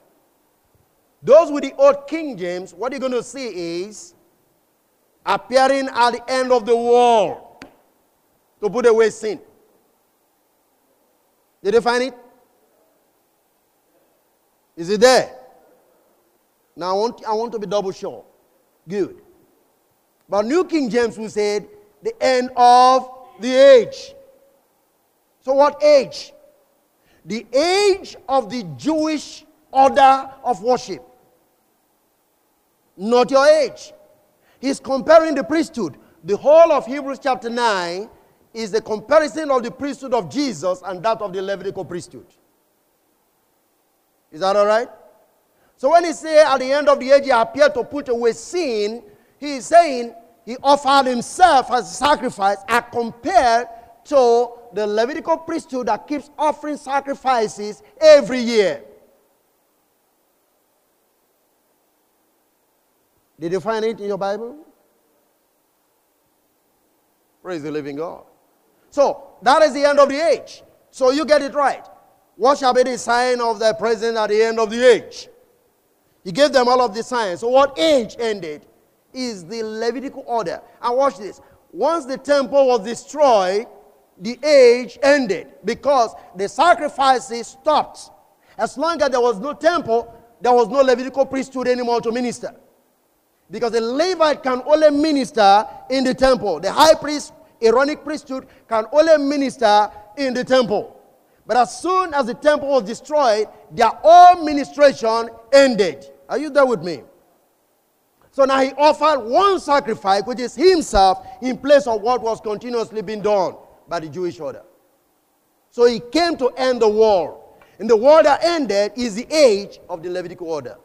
Those with the old King James, what you're going to see is appearing at the end of the world to put away sin. Did you find it? Is it there? Now I want, I want to be double sure. Good. But New King James will say the end of the age. So, what age? The age of the Jewish order of worship. Not your age. He's comparing the priesthood. The whole of Hebrews chapter 9 is a comparison of the priesthood of Jesus and that of the Levitical priesthood. Is that all right? So when he say at the end of the age he appeared to put away sin, he is saying he offered himself as a sacrifice as compared to the Levitical priesthood that keeps offering sacrifices every year. Did you find it in your Bible? Praise the living God. So, that is the end of the age. So, you get it right. What shall be the sign of the present at the end of the age? He gave them all of the signs. So, what age ended is the Levitical order. And watch this. Once the temple was destroyed, the age ended because the sacrifices stopped. As long as there was no temple, there was no Levitical priesthood anymore to minister. Because the Levite can only minister in the temple. The high priest, Aaronic priesthood, can only minister in the temple. But as soon as the temple was destroyed, their own ministration ended. Are you there with me? So now he offered one sacrifice, which is himself, in place of what was continuously being done by the Jewish order. So he came to end the war. And the war that ended is the age of the Levitical order.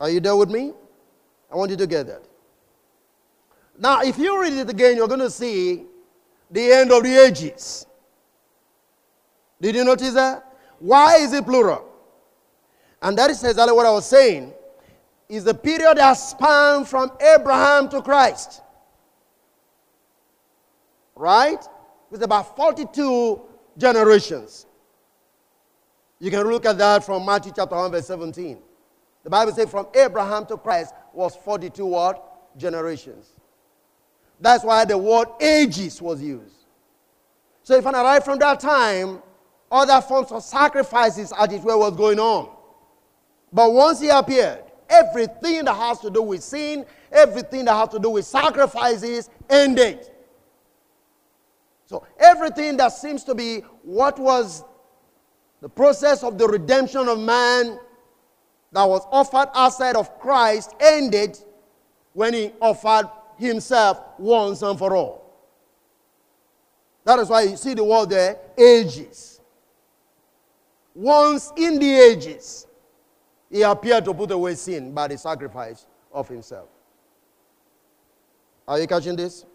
Are you there with me? I want you to get that. Now, if you read it again, you're going to see the end of the ages. Did you notice that? Why is it plural? And that is exactly what I was saying. Is the period that spanned from Abraham to Christ. Right? With about 42 generations. You can look at that from Matthew chapter 1, verse 17. The Bible says from Abraham to Christ was 42 what? Generations. That's why the word ages was used. So if I arrive from that time, other forms of sacrifices as it were was going on. But once he appeared, everything that has to do with sin, everything that has to do with sacrifices ended. So everything that seems to be what was the process of the redemption of man that was offered outside of Christ ended when he offered himself once and for all. That is why you see the word there, ages. Once in the ages, he appeared to put away sin by the sacrifice of himself. Are you catching this?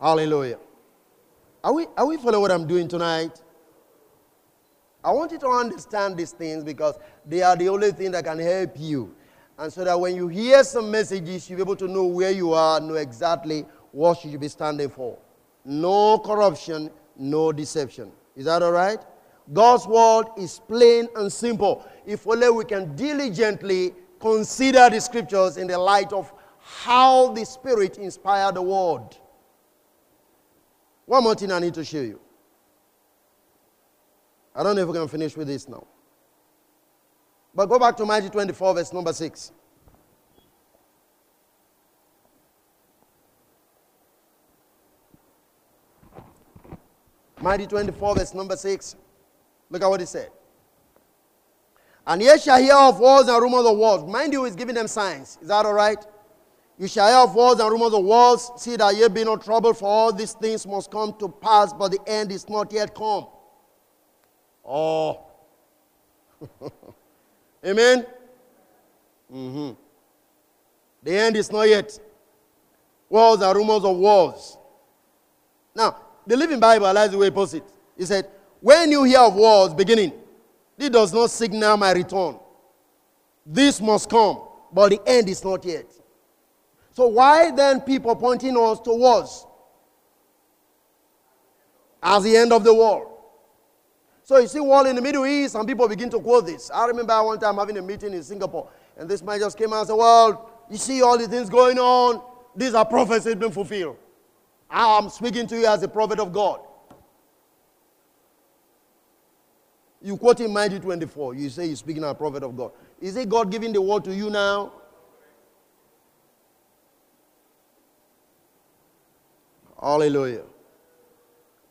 Hallelujah. Are we, are we following what I'm doing tonight? I want you to understand these things because they are the only thing that can help you. And so that when you hear some messages, you'll be able to know where you are, know exactly what you should be standing for. No corruption, no deception. Is that all right? God's word is plain and simple. If only we can diligently consider the scriptures in the light of how the Spirit inspired the word. One more thing I need to show you. I don't know if we can finish with this now. But go back to Matthew 24, verse number 6. Matthew 24, verse number 6. Look at what he said. And ye shall hear of wars and rumors of wars. Mind you, he's giving them signs. Is that all right? You shall hear of wars and rumors of wars. See that ye be not troubled, for all these things must come to pass, but the end is not yet come. Oh. Amen? Mm-hmm. The end is not yet. Wars and rumors of wars. Now, the Living Bible, like the way he puts it. He said, When you hear of wars beginning, this does not signal my return. This must come, but the end is not yet. So why then people pointing us towards as the end of the world? So you see war in the Middle East, and people begin to quote this. I remember one time having a meeting in Singapore, and this man just came out and said, Well, you see all these things going on. These are prophecies being fulfilled. I'm speaking to you as a prophet of God. You quote in Matthew 24. You say you're speaking as a prophet of God. Is it God giving the word to you now? Hallelujah.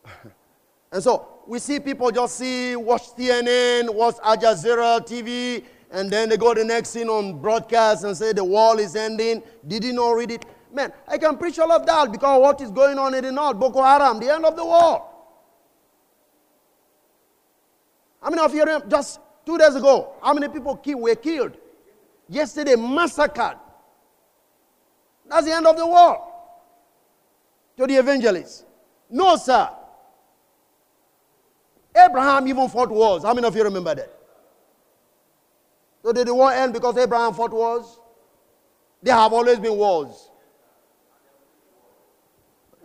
and so we see people just see, watch CNN, watch Al Jazeera TV, and then they go the next scene on broadcast and say the world is ending. Did you not read it? Man, I can preach all of that because what is going on in the north, Boko Haram, the end of the world. How many of you remember just two days ago, how many people were killed? Yesterday, massacred. That's the end of the world to the evangelists. No, sir. Abraham even fought wars. How many of you remember that? So did the war end because Abraham fought wars? There have always been wars.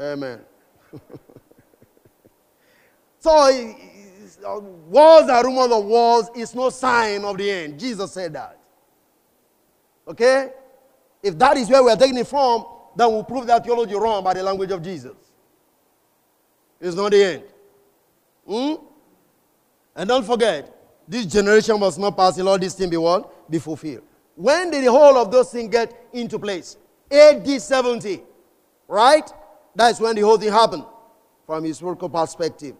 Amen. so, uh, wars and rumors of wars is no sign of the end. Jesus said that. Okay? If that is where we are taking it from, then we'll prove that theology wrong by the language of Jesus. It's not the end. Hmm? And don't forget, this generation must not pass in all these things be what? Be fulfilled. When did the whole of those things get into place? AD 70. Right? That's when the whole thing happened from historical perspective.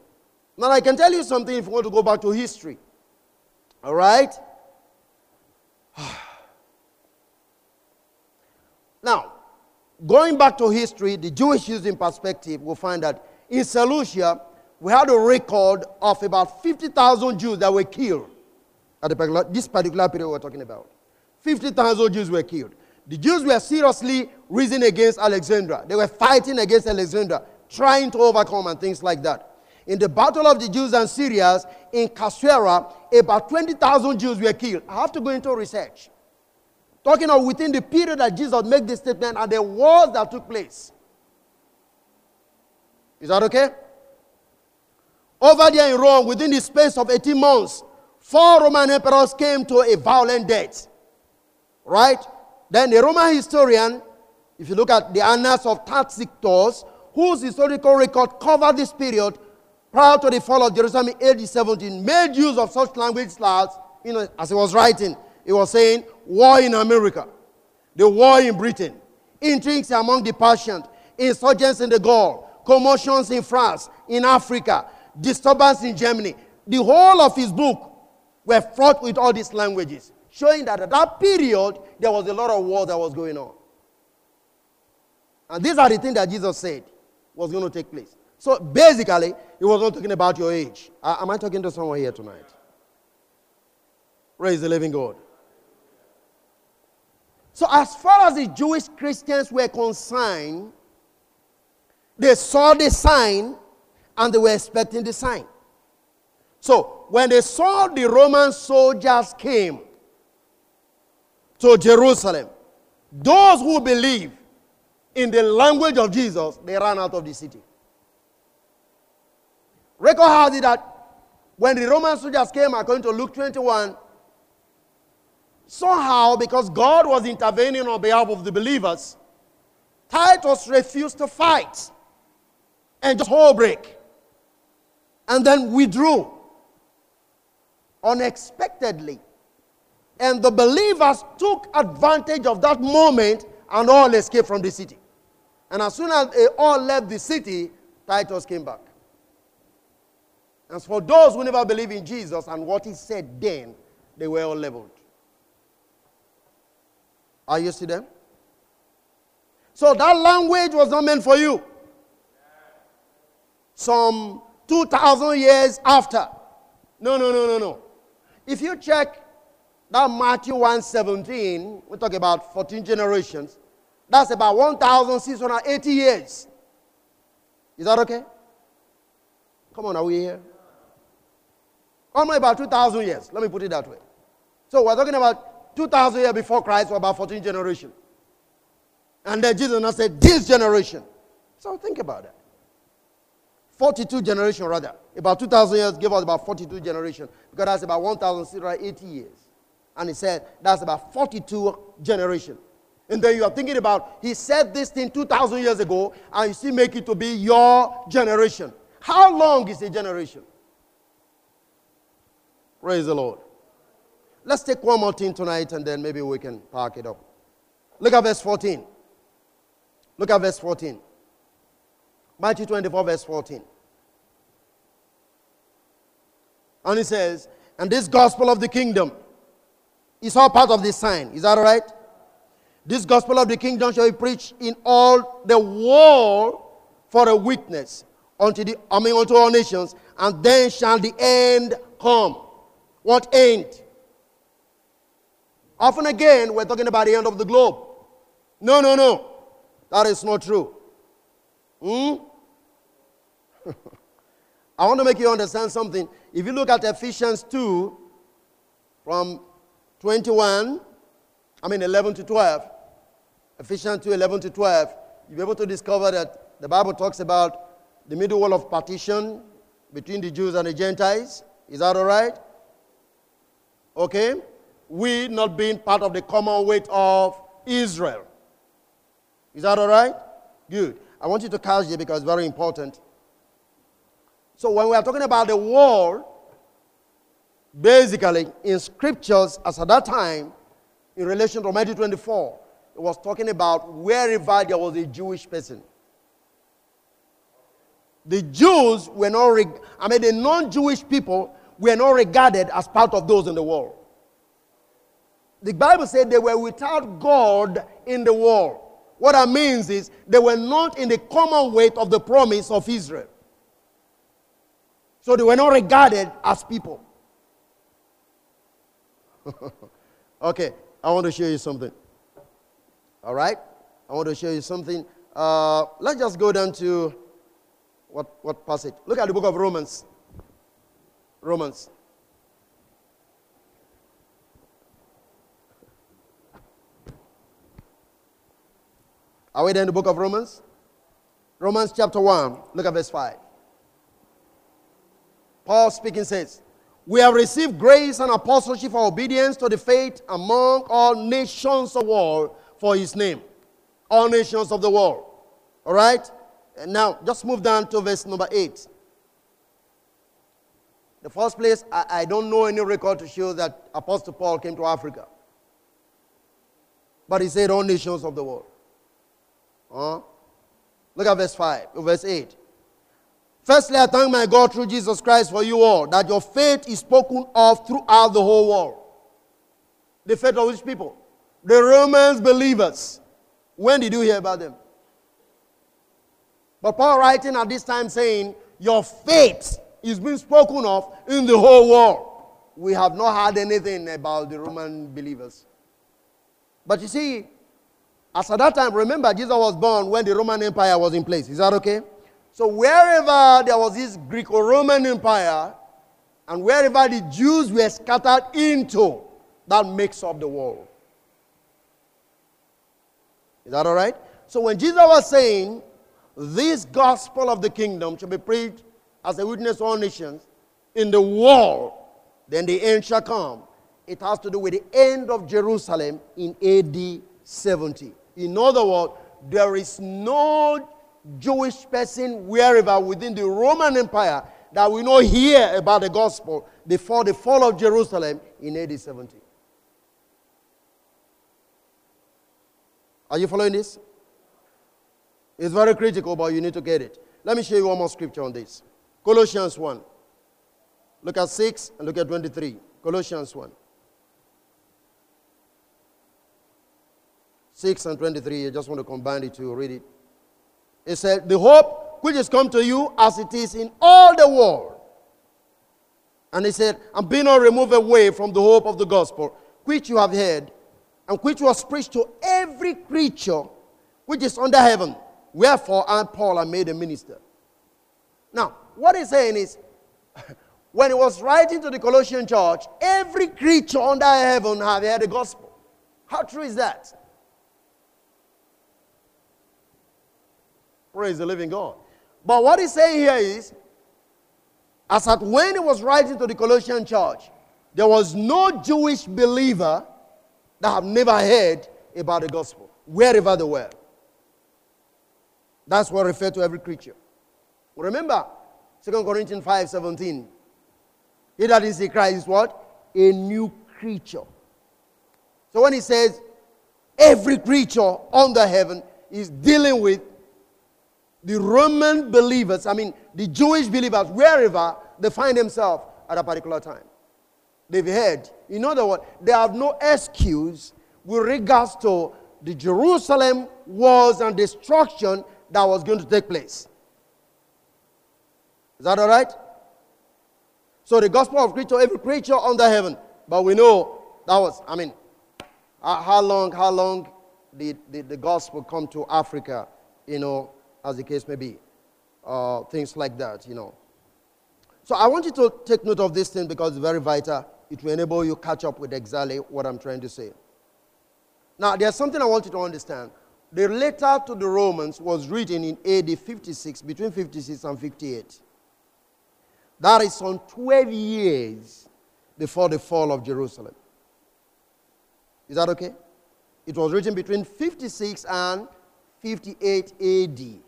Now, I can tell you something if you want to go back to history. All right? now, Going back to history, the Jewish using perspective, we'll find that in Seleucia, we had a record of about 50,000 Jews that were killed at particular, this particular period we're talking about. 50,000 Jews were killed. The Jews were seriously risen against Alexandria. They were fighting against Alexandria, trying to overcome and things like that. In the battle of the Jews and Syrians in Caesarea, about 20,000 Jews were killed. I have to go into research. Talking of within the period that Jesus made this statement and the wars that took place. Is that okay? Over there in Rome, within the space of 18 months, four Roman emperors came to a violent death. Right? Then the Roman historian, if you look at the annals of Tacitus, whose historical record covered this period prior to the fall of Jerusalem in AD 17, made use of such language as, you know, as he was writing. He was saying, war in Armenia, the war in Britain, intrigues among the Persians, insurgents in the Gaul, commotions in France, in Africa, disturbance in Germany. The whole of his book were fraught with all these languages, showing that at that period there was a lot of war that was going on. And these are the things that Jesus said was going to take place. So basically, he was not talking about your age. Uh, am I talking to someone here tonight? Praise the living God. So, as far as the Jewish Christians were concerned, they saw the sign and they were expecting the sign. So, when they saw the Roman soldiers came to Jerusalem, those who believe in the language of Jesus, they ran out of the city. Record has it that when the Roman soldiers came, according to Luke 21, somehow, because God was intervening on behalf of the believers, Titus refused to fight and just hold break and then withdrew unexpectedly. And the believers took advantage of that moment and all escaped from the city. And as soon as they all left the city, Titus came back. As for those who never believed in Jesus and what he said then, they were all leveled. Are you see them? So that language was not meant for you. Some 2,000 years after. No, no, no, no, no. If you check that Matthew 1:17, we talk about 14 generations. That's about 1,680 years. Is that okay? Come on, are we here? Almost about 2,000 years. Let me put it that way. So we're talking about 2,000 years before Christ, or about 14 generations. And then Jesus now said, This generation. So think about that. 42 generation rather. About 2,000 years gave us about 42 generation because that's about 1,680 years. And he said that's about 42 generation. And then you are thinking about, he said this thing 2,000 years ago, and you still make it to be your generation. How long is a generation? Praise the Lord. Let's take one more thing tonight, and then maybe we can park it up. Look at verse 14. Look at verse 14. Matthew 24, verse 14. And he says, and this gospel of the kingdom is all part of this sign. Is that all right? This gospel of the kingdom shall be preached in all the world for a witness unto the I mean unto all nations, and then shall the end come. What end? Often again, we're talking about the end of the globe. No, no, no. That is not true. Hmm? I want to make you understand something. If you look at Ephesians 2, from 21, I mean 11 to 12, Ephesians 2, 11 to 12, you'll be able to discover that the Bible talks about the middle wall of partition between the Jews and the Gentiles. Is that all right? Okay? We not being part of the commonwealth of Israel. Is that all right? Good. I want you to catch it because it's very important. So when we are talking about the world, basically in scriptures as at that time, in relation to Matthew 24, it was talking about wherever there was a Jewish person. The Jews were not, reg- I mean, the non Jewish people were not regarded as part of those in the world. The Bible said they were without God in the world. What that means is they were not in the commonwealth of the promise of Israel. So they were not regarded as people. okay, I want to show you something. All right? I want to show you something. Uh, let's just go down to what, what passage? Look at the book of Romans. Romans. Are we there in the book of Romans? Romans chapter 1. Look at verse 5. Paul speaking says, We have received grace and apostleship for obedience to the faith among all nations of the world for his name. All nations of the world. All right? And now, just move down to verse number 8. The first place, I, I don't know any record to show that Apostle Paul came to Africa. But he said all nations of the world. Huh? Look at verse 5, verse 8. Firstly, I thank my God through Jesus Christ for you all, that your faith is spoken of throughout the whole world. The faith of which people? The Romans believers. When did you hear about them? But Paul writing at this time saying, Your faith is being spoken of in the whole world. We have not heard anything about the Roman believers. But you see, as at that time, remember, Jesus was born when the Roman Empire was in place. Is that okay? So wherever there was this Greco-Roman Empire, and wherever the Jews were scattered into, that makes up the world. Is that all right? So when Jesus was saying, this gospel of the kingdom shall be preached as a witness to all nations in the world, then the end shall come. It has to do with the end of Jerusalem in AD 70. In other words, there is no Jewish person wherever within the Roman Empire that we know hear about the gospel before the fall of Jerusalem in AD 70. Are you following this? It's very critical, but you need to get it. Let me show you one more scripture on this. Colossians 1. Look at 6 and look at 23. Colossians 1. 6 and 23. I just want to combine it to read it. It said, The hope which is come to you as it is in all the world. And he said, And be not removed away from the hope of the gospel, which you have heard, and which was preached to every creature which is under heaven. Wherefore I, Paul, I made a minister. Now, what he's saying is, when he was writing to the Colossian church, every creature under heaven have heard the gospel. How true is that? Praise the living God. But what he's saying here is, as at when he was writing to the Colossian church, there was no Jewish believer that have never heard about the gospel, wherever they were. That's what referred to every creature. Remember, 2 Corinthians 5 17. He that is in Christ is what? A new creature. So when he says every creature under heaven is dealing with the Roman believers, I mean, the Jewish believers, wherever they find themselves at a particular time. They've heard. In other words, they have no excuse with regards to the Jerusalem wars and destruction that was going to take place. Is that all right? So the gospel of creature, every creature under heaven. But we know that was, I mean, uh, how long, how long did, did the gospel come to Africa, you know, as the case may be. Uh, things like that, you know. So I want you to take note of this thing because it's very vital. It will enable you catch up with exactly what I'm trying to say. Now, there's something I want you to understand. The letter to the Romans was written in AD 56, between 56 and 58. That is some 12 years before the fall of Jerusalem. Is that okay? It was written between 56 and 58 AD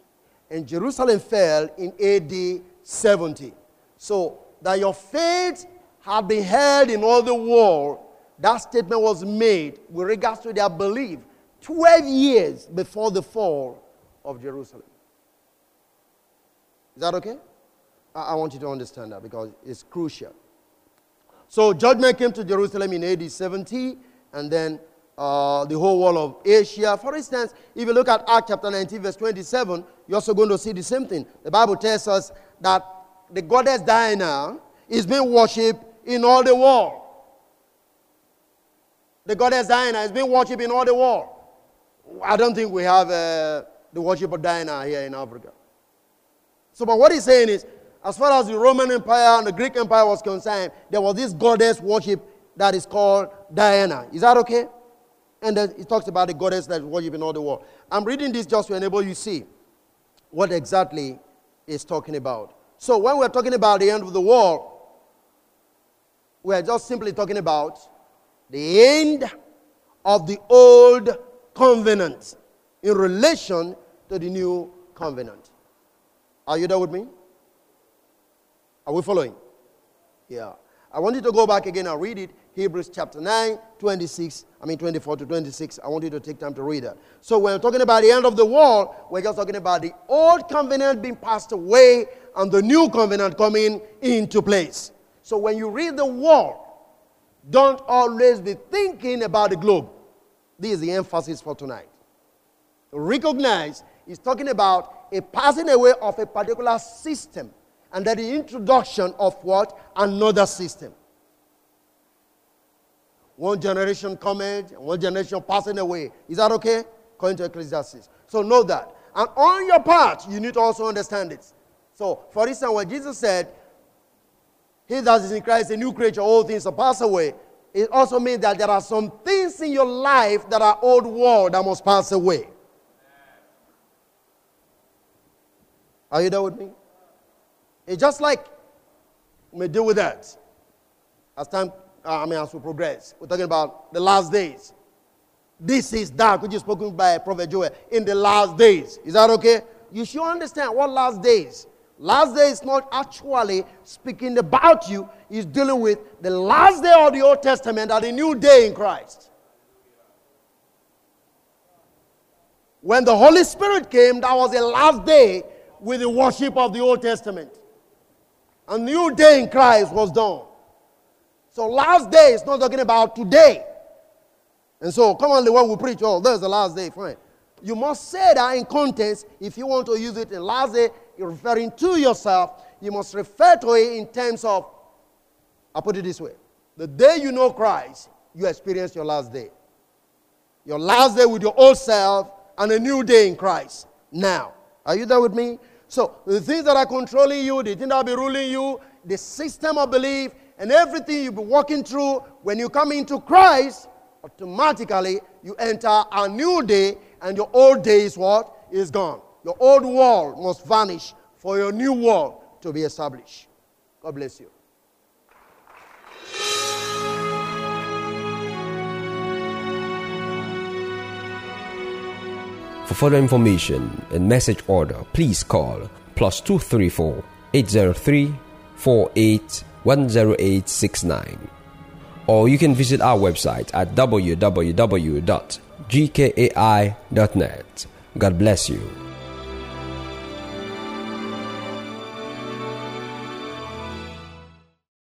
and Jerusalem fell in AD 70. So that your faith had been held in all the world, that statement was made with regards to their belief 12 years before the fall of Jerusalem. Is that okay? I, want you to understand that because it's crucial. So judgment came to Jerusalem in AD 70, and then uh, the whole world of Asia. For instance, if you look at Acts chapter 19, verse 27, you're also going to see the same thing. The Bible tells us that the goddess Diana is being worshipped in all the world. The goddess Diana is being worshipped in all the world. I don't think we have uh, the worship of Diana here in Africa. So, but what he's saying is, as far as the Roman Empire and the Greek Empire was concerned, there was this goddess worship that is called Diana. Is that okay? And then he talks about the goddess that is worshipped in all the world. I'm reading this just to enable you see what exactly is talking about. So when we're talking about the end of the world, we're just simply talking about the end of the old covenant in relation to the new covenant. Are you there with me? Are we following? Yeah. I want you to go back again and read it. Hebrews chapter 9, 26, I mean 24 to 26. I want you to take time to read that. So when we're talking about the end of the world, we're just talking about the old covenant being passed away and the new covenant coming into place. So when you read the world, don't always be thinking about the globe. This is the emphasis for tonight. Recognize he's talking about a passing away of a particular system and then the introduction of what? Another system. One generation coming, one generation passing away. Is that okay? According to Ecclesiastes. So know that. And on your part, you need to also understand it. So, for instance, when Jesus said, He that is in Christ, a new creature, all things are passed away, it also means that there are some things in your life that are old world that must pass away. Are you there with me? It's just like we deal with that as time, uh, I mean, as we progress. We're talking about the last days. This is that which is spoken by Prophet Joel in the last days. Is that okay? You should understand what last days. Last day is not actually speaking about you, he's dealing with the last day of the Old Testament and the new day in Christ. When the Holy Spirit came, that was the last day with the worship of the Old Testament. A new day in Christ was done. So last day is not talking about today. And so come on, the one we preach, oh, there's the last day, fine. You must say that in context if you want to use it in last day, you're referring to yourself. You must refer to it in terms of, I'll put it this way. The day you know Christ, you experience your last day. Your last day with your old self and a new day in Christ. Now, are you there with me? So, the things that are controlling you, the things that will be ruling you, the system of belief, and everything you'll be walking through, when you come into Christ, automatically you enter a new day, and your old day is what? Is gone. Your old world must vanish for your new world to be established. God bless you. For further information and message order, please call plus 234 803 48 Or you can visit our website at www.gkai.net. God bless you.